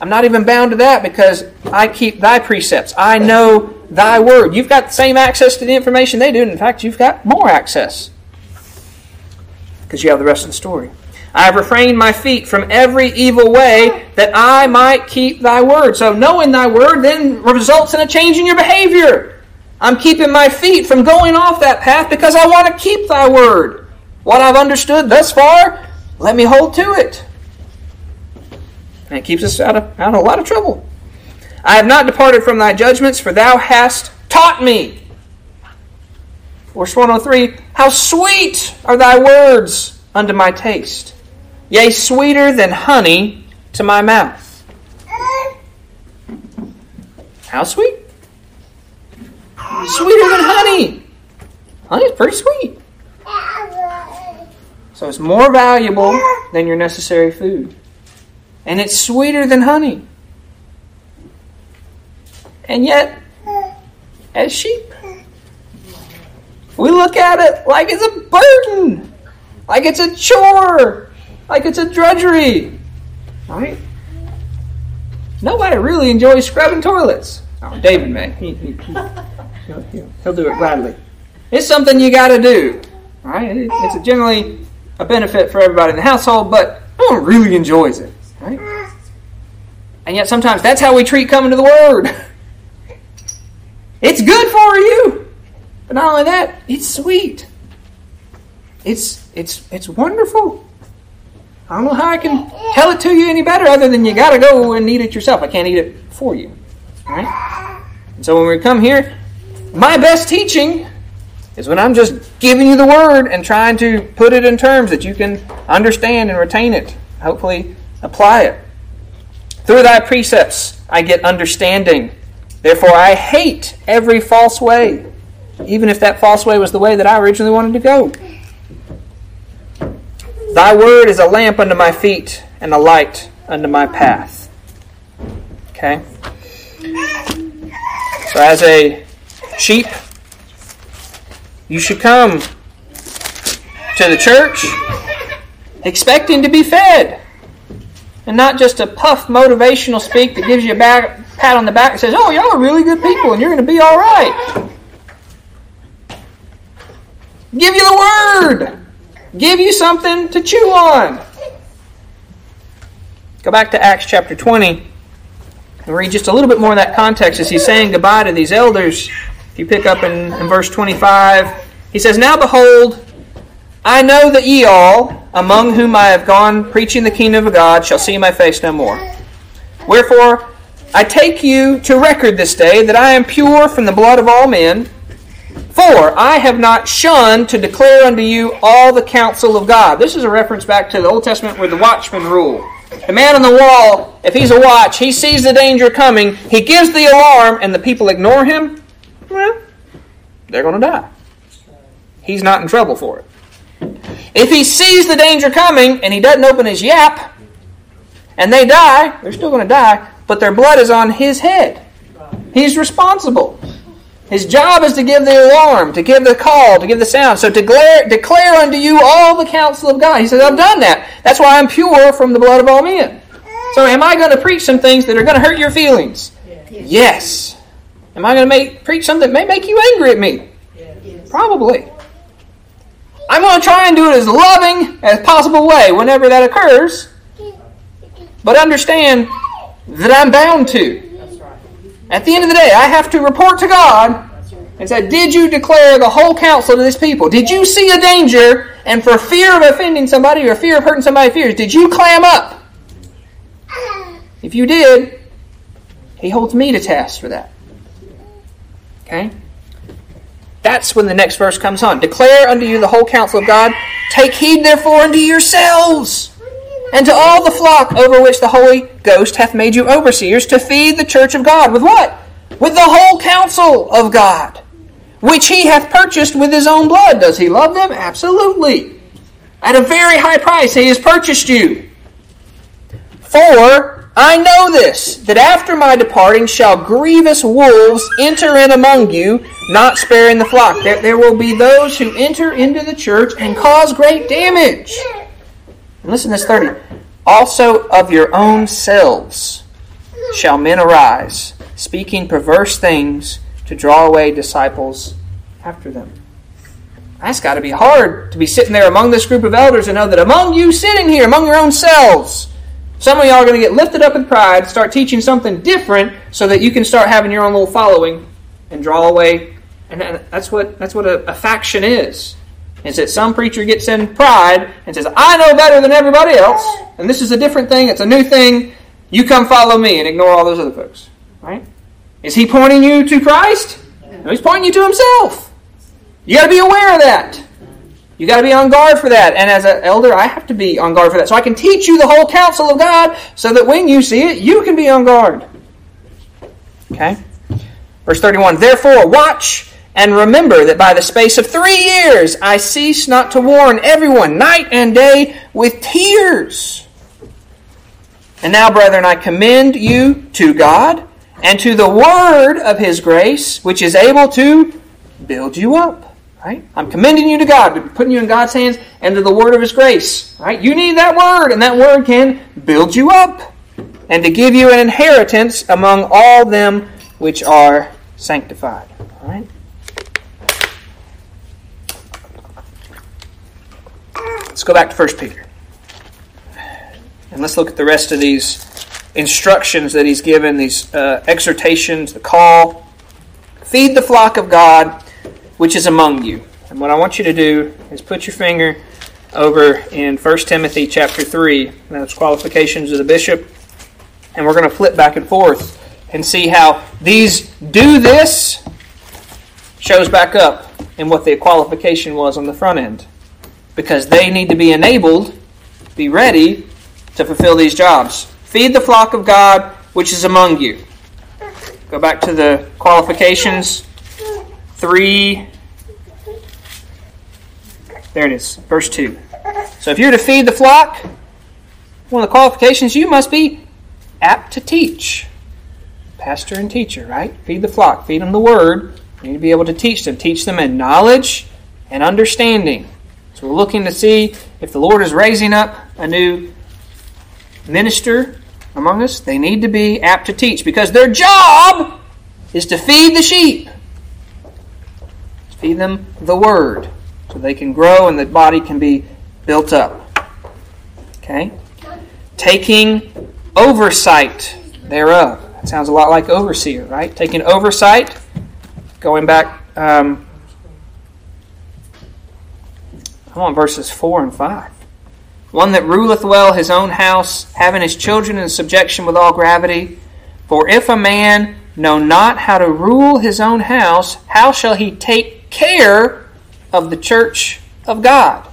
I'm not even bound to that because I keep thy precepts. I know thy word. You've got the same access to the information they do. In fact, you've got more access because you have the rest of the story. I have refrained my feet from every evil way that I might keep thy word. So, knowing thy word then results in a change in your behavior. I'm keeping my feet from going off that path because I want to keep thy word. What I've understood thus far, let me hold to it. And it keeps us out of, out of a lot of trouble. I have not departed from thy judgments, for thou hast taught me. Verse 103 How sweet are thy words unto my taste, yea, sweeter than honey to my mouth. How sweet? Sweeter than honey. Honey's pretty sweet. So it's more valuable than your necessary food and it's sweeter than honey. And yet, as sheep, we look at it like it's a burden, like it's a chore, like it's a drudgery. Right? Nobody really enjoys scrubbing toilets. Oh, David may. He, he, he'll, he'll do it gladly. It's something you got to do. Right? It's generally a benefit for everybody in the household, but no one really enjoys it. Right? And yet sometimes that's how we treat coming to the Word. It's good for you. But not only that, it's sweet. It's it's it's wonderful. I don't know how I can tell it to you any better other than you got to go and eat it yourself. I can't eat it for you. Right? And so when we come here, my best teaching is when I'm just giving you the word and trying to put it in terms that you can understand and retain it. Hopefully, apply it. Through thy precepts I get understanding. Therefore, I hate every false way, even if that false way was the way that I originally wanted to go. Thy word is a lamp unto my feet and a light unto my path. Okay? So, as a sheep, you should come to the church expecting to be fed and not just a puff motivational speak that gives you a back, pat on the back and says, Oh, y'all are really good people and you're going to be all right. Give you the word, give you something to chew on. Go back to Acts chapter 20 and read just a little bit more in that context as he's saying goodbye to these elders. You pick up in, in verse 25, he says, Now behold, I know that ye all, among whom I have gone preaching the kingdom of God, shall see my face no more. Wherefore, I take you to record this day that I am pure from the blood of all men. For I have not shunned to declare unto you all the counsel of God. This is a reference back to the Old Testament where the watchman rule. The man on the wall, if he's a watch, he sees the danger coming, he gives the alarm, and the people ignore him, well, they're going to die. He's not in trouble for it. If he sees the danger coming and he doesn't open his yap, and they die, they're still going to die, but their blood is on his head. He's responsible. His job is to give the alarm, to give the call, to give the sound. So declare, declare unto you all the counsel of God. He says, I've done that. That's why I'm pure from the blood of all men. So am I going to preach some things that are going to hurt your feelings? Yes. Am I going to make preach something that may make you angry at me? Probably. I'm going to try and do it as loving as possible way whenever that occurs. But understand that I'm bound to. At the end of the day, I have to report to God and say, Did you declare the whole counsel to this people? Did you see a danger and for fear of offending somebody or fear of hurting somebody's fears, did you clam up? If you did, he holds me to task for that. Okay? That's when the next verse comes on. Declare unto you the whole counsel of God. Take heed therefore unto yourselves and to all the flock over which the Holy Ghost hath made you overseers to feed the church of God. With what? With the whole counsel of God, which he hath purchased with his own blood. Does he love them? Absolutely. At a very high price, he has purchased you. For I know this, that after my departing shall grievous wolves enter in among you, not sparing the flock. There, there will be those who enter into the church and cause great damage. And listen to this 30. Also of your own selves shall men arise, speaking perverse things to draw away disciples after them. That's got to be hard to be sitting there among this group of elders and know that among you sitting here, among your own selves, some of y'all are going to get lifted up in pride, start teaching something different so that you can start having your own little following and draw away. And that's what, that's what a, a faction is is that some preacher gets in pride and says, I know better than everybody else, and this is a different thing, it's a new thing, you come follow me and ignore all those other folks. Right? Is he pointing you to Christ? No, he's pointing you to himself. You got to be aware of that. You got to be on guard for that. And as an elder, I have to be on guard for that. So I can teach you the whole counsel of God so that when you see it, you can be on guard. Okay? Verse 31 Therefore, watch and remember that by the space of three years I cease not to warn everyone night and day with tears. And now, brethren, I commend you to God and to the word of his grace, which is able to build you up. Right? I'm commending you to God, putting you in God's hands, and to the word of his grace. Right? You need that word, and that word can build you up, and to give you an inheritance among all them which are sanctified. All right? Let's go back to 1 Peter. And let's look at the rest of these instructions that he's given, these uh, exhortations, the call. Feed the flock of God. Which is among you. And what I want you to do is put your finger over in 1 Timothy chapter 3, that's qualifications of the bishop, and we're going to flip back and forth and see how these do this shows back up in what the qualification was on the front end. Because they need to be enabled, be ready to fulfill these jobs. Feed the flock of God which is among you. Go back to the qualifications. 3. There it is, verse 2. So if you're to feed the flock, one of the qualifications, you must be apt to teach. Pastor and teacher, right? Feed the flock, feed them the word. You need to be able to teach them. Teach them in knowledge and understanding. So we're looking to see if the Lord is raising up a new minister among us. They need to be apt to teach because their job is to feed the sheep. Feed them the word so they can grow and the body can be built up. Okay? Taking oversight thereof. That sounds a lot like overseer, right? Taking oversight, going back, um, I'm on verses 4 and 5. One that ruleth well his own house, having his children in subjection with all gravity. For if a man know not how to rule his own house, how shall he take care of the church of God?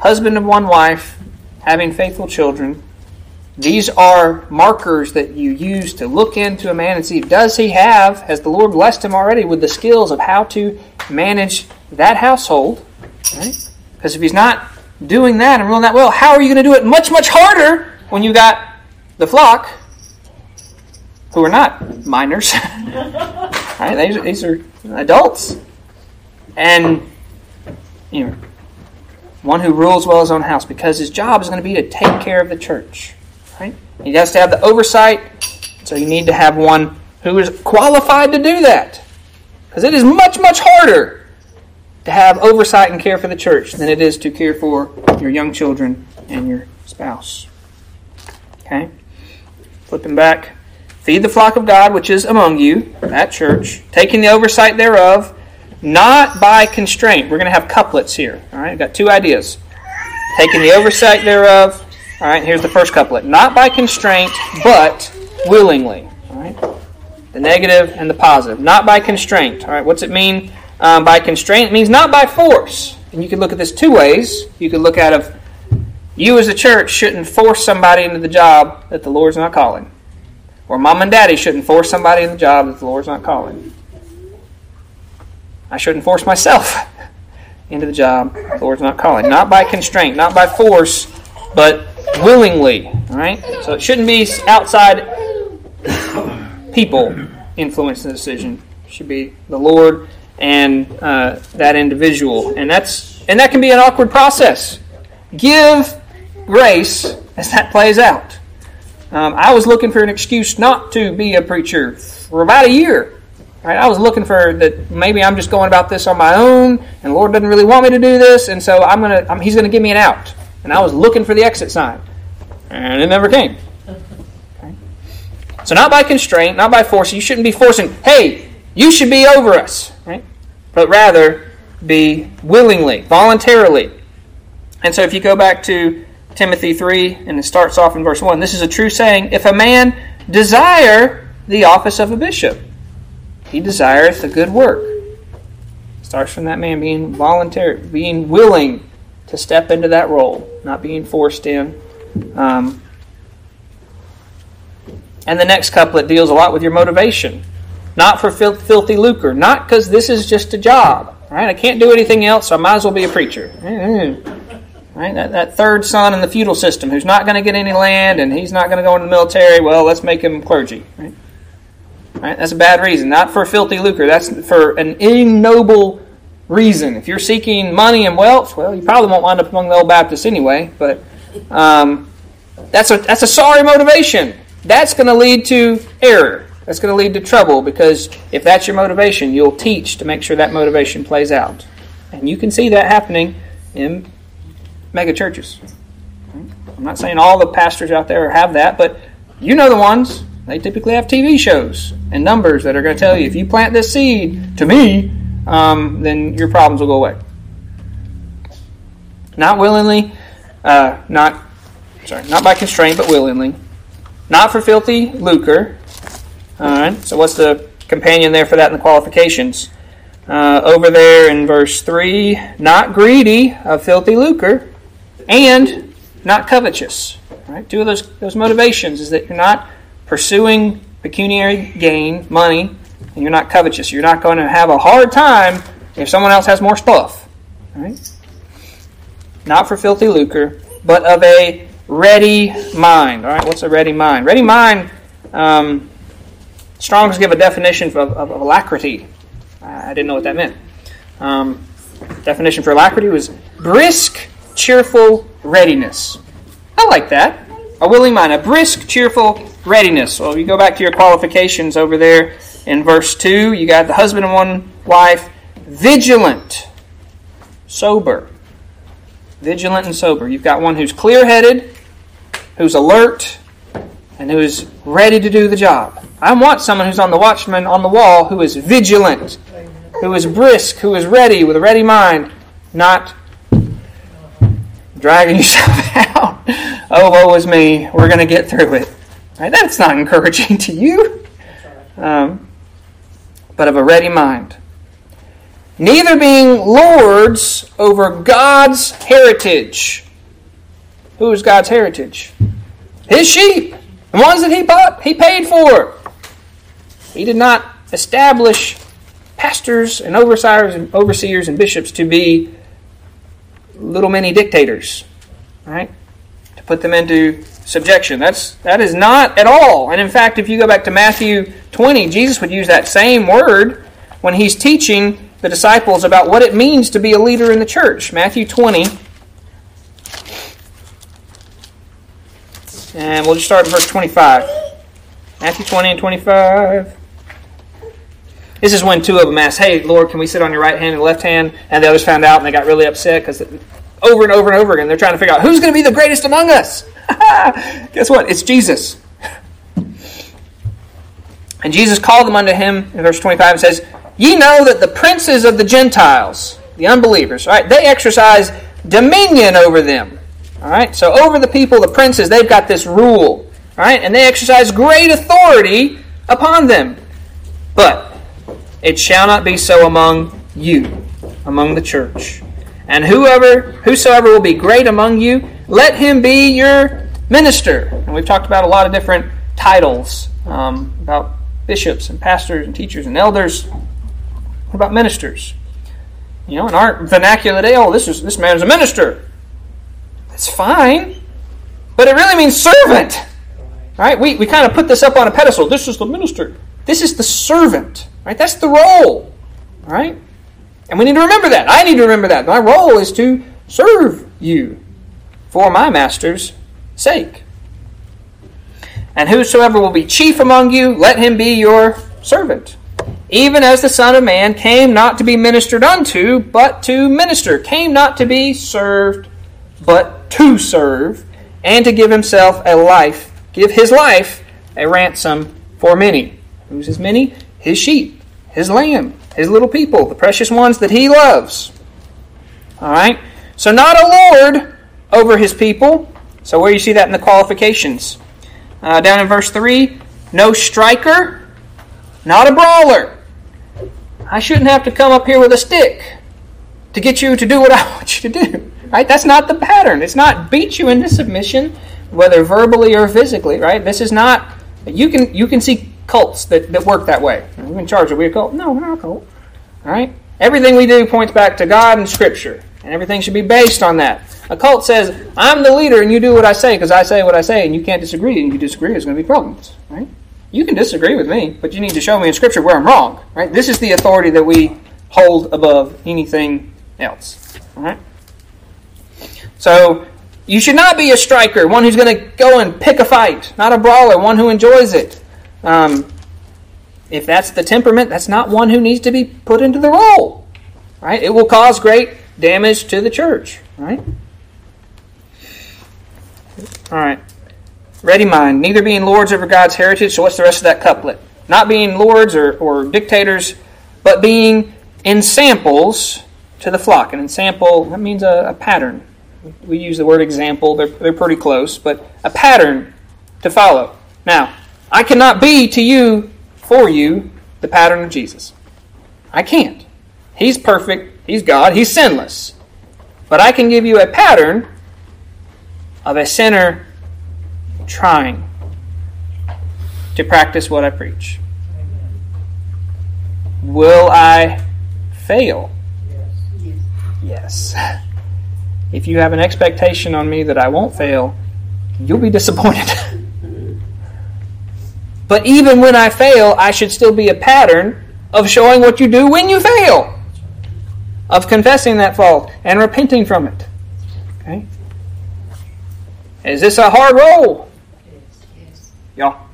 Husband of one wife, having faithful children, these are markers that you use to look into a man and see does he have, has the Lord blessed him already with the skills of how to manage that household? Right? Because if he's not doing that and ruling that well, how are you going to do it much, much harder when you got the flock who are not minors? right? These, these are adults. And, you know, one who rules well his own house because his job is going to be to take care of the church. Right? He has to have the oversight, so you need to have one who is qualified to do that. Because it is much, much harder to have oversight and care for the church than it is to care for your young children and your spouse. Okay? Flipping back. Feed the flock of God which is among you, that church, taking the oversight thereof, not by constraint. We're going to have couplets here. All right, I've got two ideas. Taking the oversight thereof. All right, here's the first couplet. Not by constraint, but willingly. All right, the negative and the positive. Not by constraint. All right, what's it mean um, by constraint? It means not by force. And you can look at this two ways. You could look at it. You as a church shouldn't force somebody into the job that the Lord's not calling. Or mom and daddy shouldn't force somebody in the job that the Lord's not calling. I shouldn't force myself into the job the Lord's not calling. Not by constraint, not by force, but willingly. All right? So it shouldn't be outside people influencing the decision. It should be the Lord and uh, that individual. And that's and that can be an awkward process. Give grace as that plays out. Um, I was looking for an excuse not to be a preacher for about a year. Right? I was looking for that maybe I'm just going about this on my own, and the Lord doesn't really want me to do this, and so I'm gonna I'm, He's gonna give me an out. And I was looking for the exit sign, and it never came. Okay? So not by constraint, not by force. You shouldn't be forcing. Hey, you should be over us, right? But rather be willingly, voluntarily. And so if you go back to Timothy 3, and it starts off in verse 1. This is a true saying. If a man desire the office of a bishop, he desireth a good work. starts from that man being voluntary, being willing to step into that role, not being forced in. Um, and the next couplet deals a lot with your motivation. Not for fil- filthy lucre, not because this is just a job. Right? I can't do anything else, so I might as well be a preacher. Mm-hmm. Right? That, that third son in the feudal system who's not going to get any land and he's not going to go into the military, well, let's make him clergy. Right? Right? That's a bad reason. Not for filthy lucre. That's for an ignoble reason. If you're seeking money and wealth, well, you probably won't wind up among the old Baptists anyway, but um, that's, a, that's a sorry motivation. That's going to lead to error. That's going to lead to trouble because if that's your motivation, you'll teach to make sure that motivation plays out. And you can see that happening in mega churches. I'm not saying all the pastors out there have that, but you know the ones. They typically have TV shows and numbers that are going to tell you if you plant this seed to me, um, then your problems will go away. Not willingly, uh, not sorry, not by constraint, but willingly. Not for filthy lucre. All right. So what's the companion there for that in the qualifications? Uh, over there in verse three, not greedy of filthy lucre, and not covetous. Right? Two of those those motivations is that you're not pursuing pecuniary gain, money, and you're not covetous. You're not going to have a hard time if someone else has more stuff. Right? Not for filthy lucre, but of a ready mind. All right, what's a ready mind? Ready mind. Um, Strong's give a definition of, of, of alacrity. I didn't know what that meant. Um, definition for alacrity was brisk, cheerful readiness. I like that. A willing mind, a brisk, cheerful readiness. Well, you go back to your qualifications over there in verse 2, you got the husband and one wife, vigilant, sober. Vigilant and sober. You've got one who's clear headed, who's alert, and who is ready to do the job. I want someone who's on the watchman on the wall who is vigilant, who is brisk, who is ready with a ready mind, not dragging yourself out. Oh, woe is me. We're going to get through it. Right? That's not encouraging to you. Um, but of a ready mind. Neither being lords over God's heritage. Who is God's heritage? His sheep. The ones that he bought, he paid for. He did not establish pastors and overseers and overseers and bishops to be little mini dictators, right? To put them into subjection. That's that is not at all. And in fact, if you go back to Matthew 20, Jesus would use that same word when he's teaching the disciples about what it means to be a leader in the church. Matthew 20 And we'll just start in verse 25. Matthew 20 and 25. This is when two of them asked, Hey, Lord, can we sit on your right hand and left hand? And the others found out and they got really upset because over and over and over again they're trying to figure out who's going to be the greatest among us. Guess what? It's Jesus. And Jesus called them unto him in verse 25 and says, Ye know that the princes of the Gentiles, the unbelievers, right, they exercise dominion over them. All right, so over the people, the princes, they've got this rule, all right, and they exercise great authority upon them. But it shall not be so among you, among the church. And whoever, whosoever will be great among you, let him be your minister. And we've talked about a lot of different titles um, about bishops and pastors and teachers and elders. What about ministers? You know, in our vernacular today, oh, this is this man's a minister. That's fine. But it really means servant. All right? We, we kind of put this up on a pedestal. This is the minister. This is the servant. Right? That's the role. Right? And we need to remember that. I need to remember that. My role is to serve you for my master's sake. And whosoever will be chief among you, let him be your servant. Even as the Son of Man came not to be ministered unto, but to minister, came not to be served, but to serve and to give himself a life, give his life a ransom for many. Who's his many? His sheep, his lamb, his little people, the precious ones that he loves. All right? So, not a Lord over his people. So, where do you see that in the qualifications? Uh, down in verse 3 no striker, not a brawler. I shouldn't have to come up here with a stick to get you to do what I want you to do. Right? That's not the pattern. It's not beat you into submission, whether verbally or physically, right? This is not you can you can see cults that, that work that way. Are we in charge? Are we a cult? No, we're not a cult. All right? Everything we do points back to God and Scripture, and everything should be based on that. A cult says, I'm the leader and you do what I say because I say what I say and you can't disagree, and you disagree, there's going to be problems. Right? You can disagree with me, but you need to show me in Scripture where I'm wrong. Right? This is the authority that we hold above anything else. All right? So you should not be a striker, one who's going to go and pick a fight, not a brawler, one who enjoys it. Um, if that's the temperament, that's not one who needs to be put into the role. Right? It will cause great damage to the church. Right? All right. Ready mind, neither being lords over God's heritage. So what's the rest of that couplet? not being lords or, or dictators, but being ensamples to the flock. An ensample, that means a, a pattern. We use the word example, they're, they're pretty close, but a pattern to follow. Now, I cannot be to you, for you, the pattern of Jesus. I can't. He's perfect, He's God, He's sinless. But I can give you a pattern of a sinner trying to practice what I preach. Will I fail? Yes. If you have an expectation on me that I won't fail, you'll be disappointed. but even when I fail, I should still be a pattern of showing what you do when you fail, of confessing that fault and repenting from it. Okay? Is this a hard role? Y'all.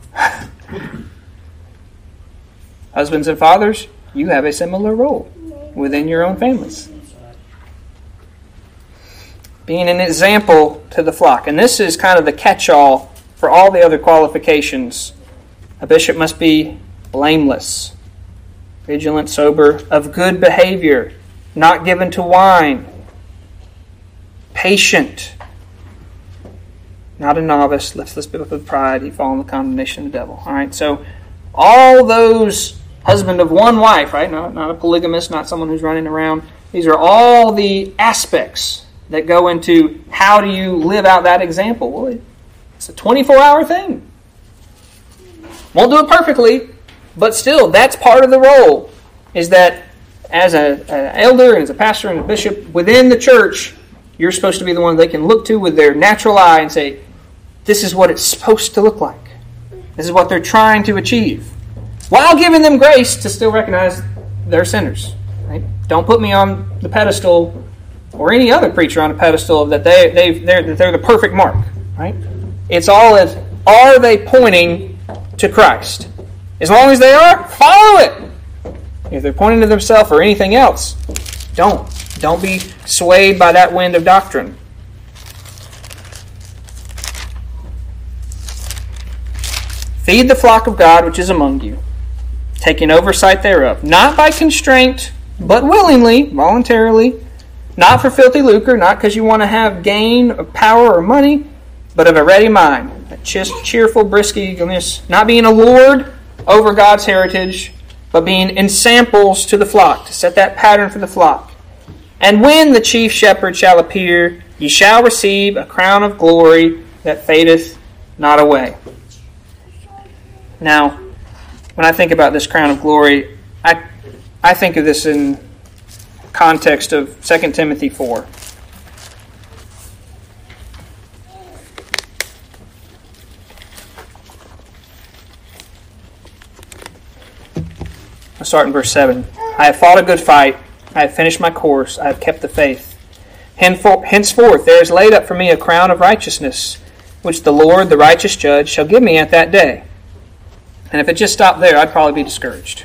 Husbands and fathers, you have a similar role within your own families. Being an example to the flock. And this is kind of the catch all for all the other qualifications. A bishop must be blameless, vigilant, sober, of good behavior, not given to wine, patient, not a novice, bit with pride, he fall in the condemnation of the devil. All right, so all those husband of one wife, right? Not, not a polygamist, not someone who's running around. These are all the aspects that go into how do you live out that example. Well, it's a 24 hour thing. Won't do it perfectly, but still, that's part of the role. Is that as an elder and as a pastor and a bishop within the church, you're supposed to be the one they can look to with their natural eye and say, this is what it's supposed to look like. This is what they're trying to achieve while giving them grace to still recognize they're sinners. Right? Don't put me on the pedestal or any other preacher on a pedestal that they they they're, they're the perfect mark. Right? It's all as are they pointing to Christ? As long as they are, follow it. If they're pointing to themselves or anything else, don't. Don't be swayed by that wind of doctrine. Feed the flock of God which is among you taking oversight thereof, not by constraint, but willingly, voluntarily, not for filthy lucre, not because you want to have gain of power or money, but of a ready mind, a cheerful, brisk eagerness, not being a lord over God's heritage, but being ensamples to the flock, to set that pattern for the flock. And when the chief shepherd shall appear, ye shall receive a crown of glory that fadeth not away. Now, when I think about this crown of glory, I, I think of this in context of 2 Timothy 4. Start in verse 7. I have fought a good fight. I have finished my course. I have kept the faith. Henceforth there is laid up for me a crown of righteousness, which the Lord, the righteous judge, shall give me at that day and if it just stopped there, I'd probably be discouraged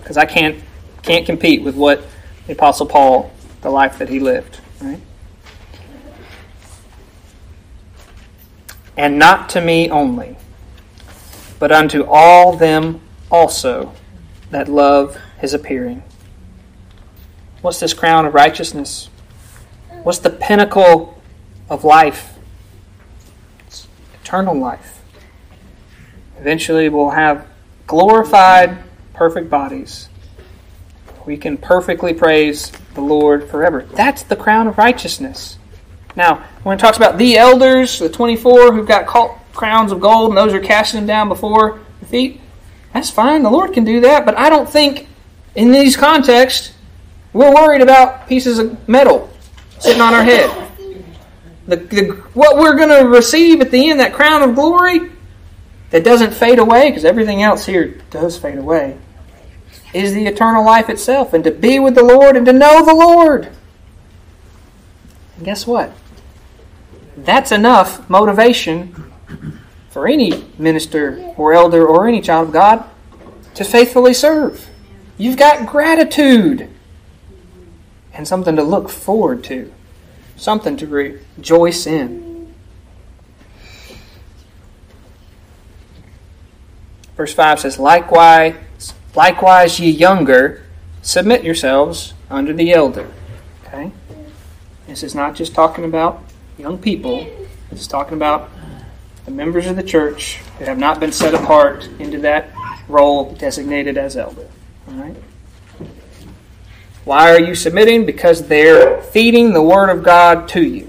because I can't can't compete with what the Apostle Paul, the life that he lived. Right? And not to me only, but unto all them also that love is appearing. What's this crown of righteousness? What's the pinnacle of life? It's eternal life. Eventually, we'll have glorified, perfect bodies. We can perfectly praise the Lord forever. That's the crown of righteousness. Now, when it talks about the elders, the 24 who've got crowns of gold, and those are casting them down before the feet, that's fine. The Lord can do that. But I don't think in these contexts we're worried about pieces of metal sitting on our head. The, the, what we're going to receive at the end, that crown of glory, that doesn't fade away, because everything else here does fade away, is the eternal life itself, and to be with the Lord and to know the Lord. And guess what? That's enough motivation for any minister or elder or any child of God to faithfully serve. You've got gratitude and something to look forward to, something to rejoice in. Verse 5 says, Likewise, likewise ye younger, submit yourselves under the elder. Okay? This is not just talking about young people, it's talking about the members of the church who have not been set apart into that role designated as elder. All right? Why are you submitting? Because they're feeding the Word of God to you.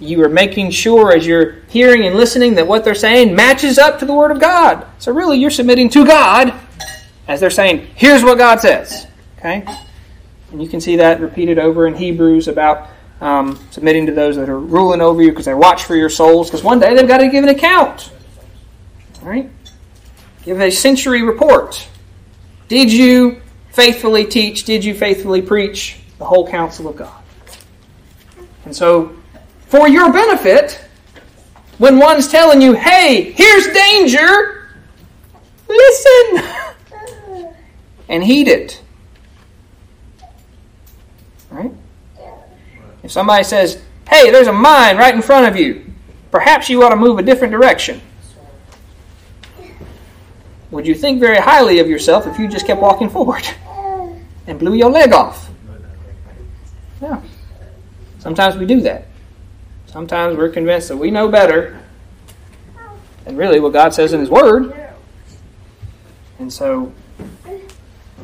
You are making sure as you're hearing and listening that what they're saying matches up to the Word of God. So really, you're submitting to God as they're saying, here's what God says. Okay? And you can see that repeated over in Hebrews about um, submitting to those that are ruling over you because they watch for your souls. Because one day they've got to give an account. All right? Give a century report. Did you faithfully teach? Did you faithfully preach the whole counsel of God? And so, for your benefit, when one's telling you, hey, here's danger, listen and heed it. Right? If somebody says, hey, there's a mine right in front of you, perhaps you ought to move a different direction. Would you think very highly of yourself if you just kept walking forward and blew your leg off? Yeah. Sometimes we do that. Sometimes we're convinced that we know better than really what God says in His Word. And so,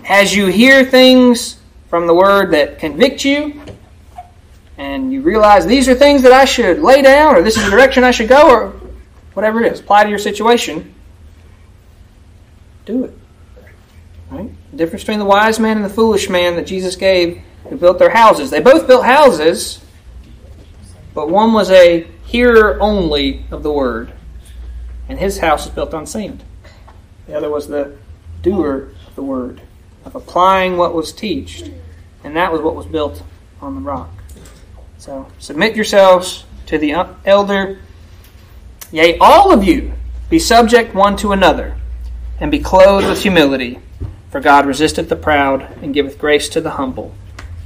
as you hear things from the Word that convict you, and you realize these are things that I should lay down, or this is the direction I should go, or whatever it is, apply to your situation, do it. Right? The difference between the wise man and the foolish man that Jesus gave who built their houses. They both built houses, but one was a hearer only of the word, and his house was built on sand. The other was the doer of the word, of applying what was taught, and that was what was built on the rock. So submit yourselves to the uh, elder. Yea, all of you be subject one to another, and be clothed with humility. For God resisteth the proud, and giveth grace to the humble.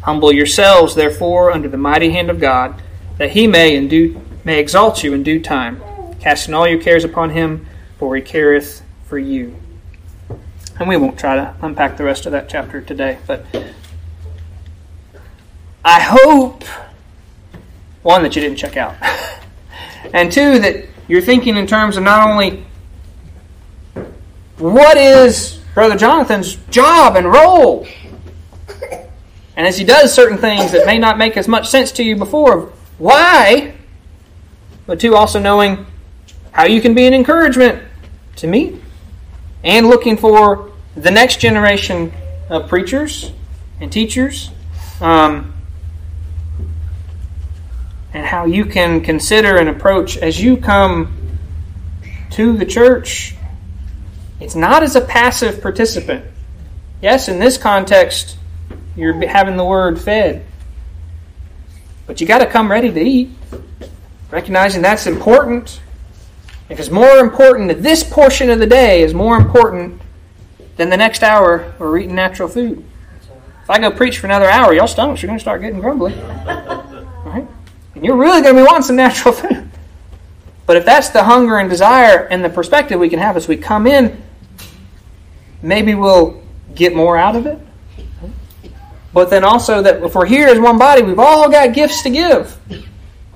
Humble yourselves, therefore, under the mighty hand of God, that he may in due, may exalt you in due time, casting all your cares upon him, for he careth for you. And we won't try to unpack the rest of that chapter today, but I hope one that you didn't check out, and two that you're thinking in terms of not only what is Brother Jonathan's job and role and as he does certain things that may not make as much sense to you before, why? But two, also knowing how you can be an encouragement to me and looking for the next generation of preachers and teachers um, and how you can consider and approach as you come to the church. It's not as a passive participant. Yes, in this context, you're having the word fed. But you got to come ready to eat, recognizing that's important. Because more important, this portion of the day is more important than the next hour we're eating natural food. If I go preach for another hour, y'all stomachs are going to start getting grumbly. And you're really going to be wanting some natural food. But if that's the hunger and desire and the perspective we can have as we come in, maybe we'll get more out of it. But then also that if we're here as one body, we've all got gifts to give.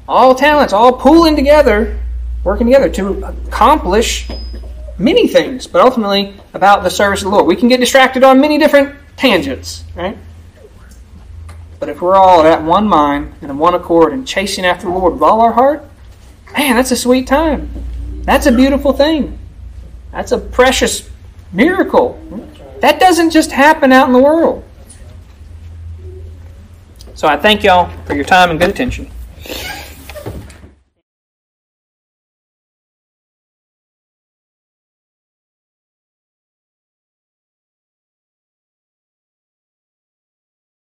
All talents, all pooling together, working together to accomplish many things, but ultimately about the service of the Lord. We can get distracted on many different tangents, right? But if we're all at one mind and in one accord and chasing after the Lord with all our heart, man, that's a sweet time. That's a beautiful thing. That's a precious miracle. That doesn't just happen out in the world. So I thank y'all for your time and good attention.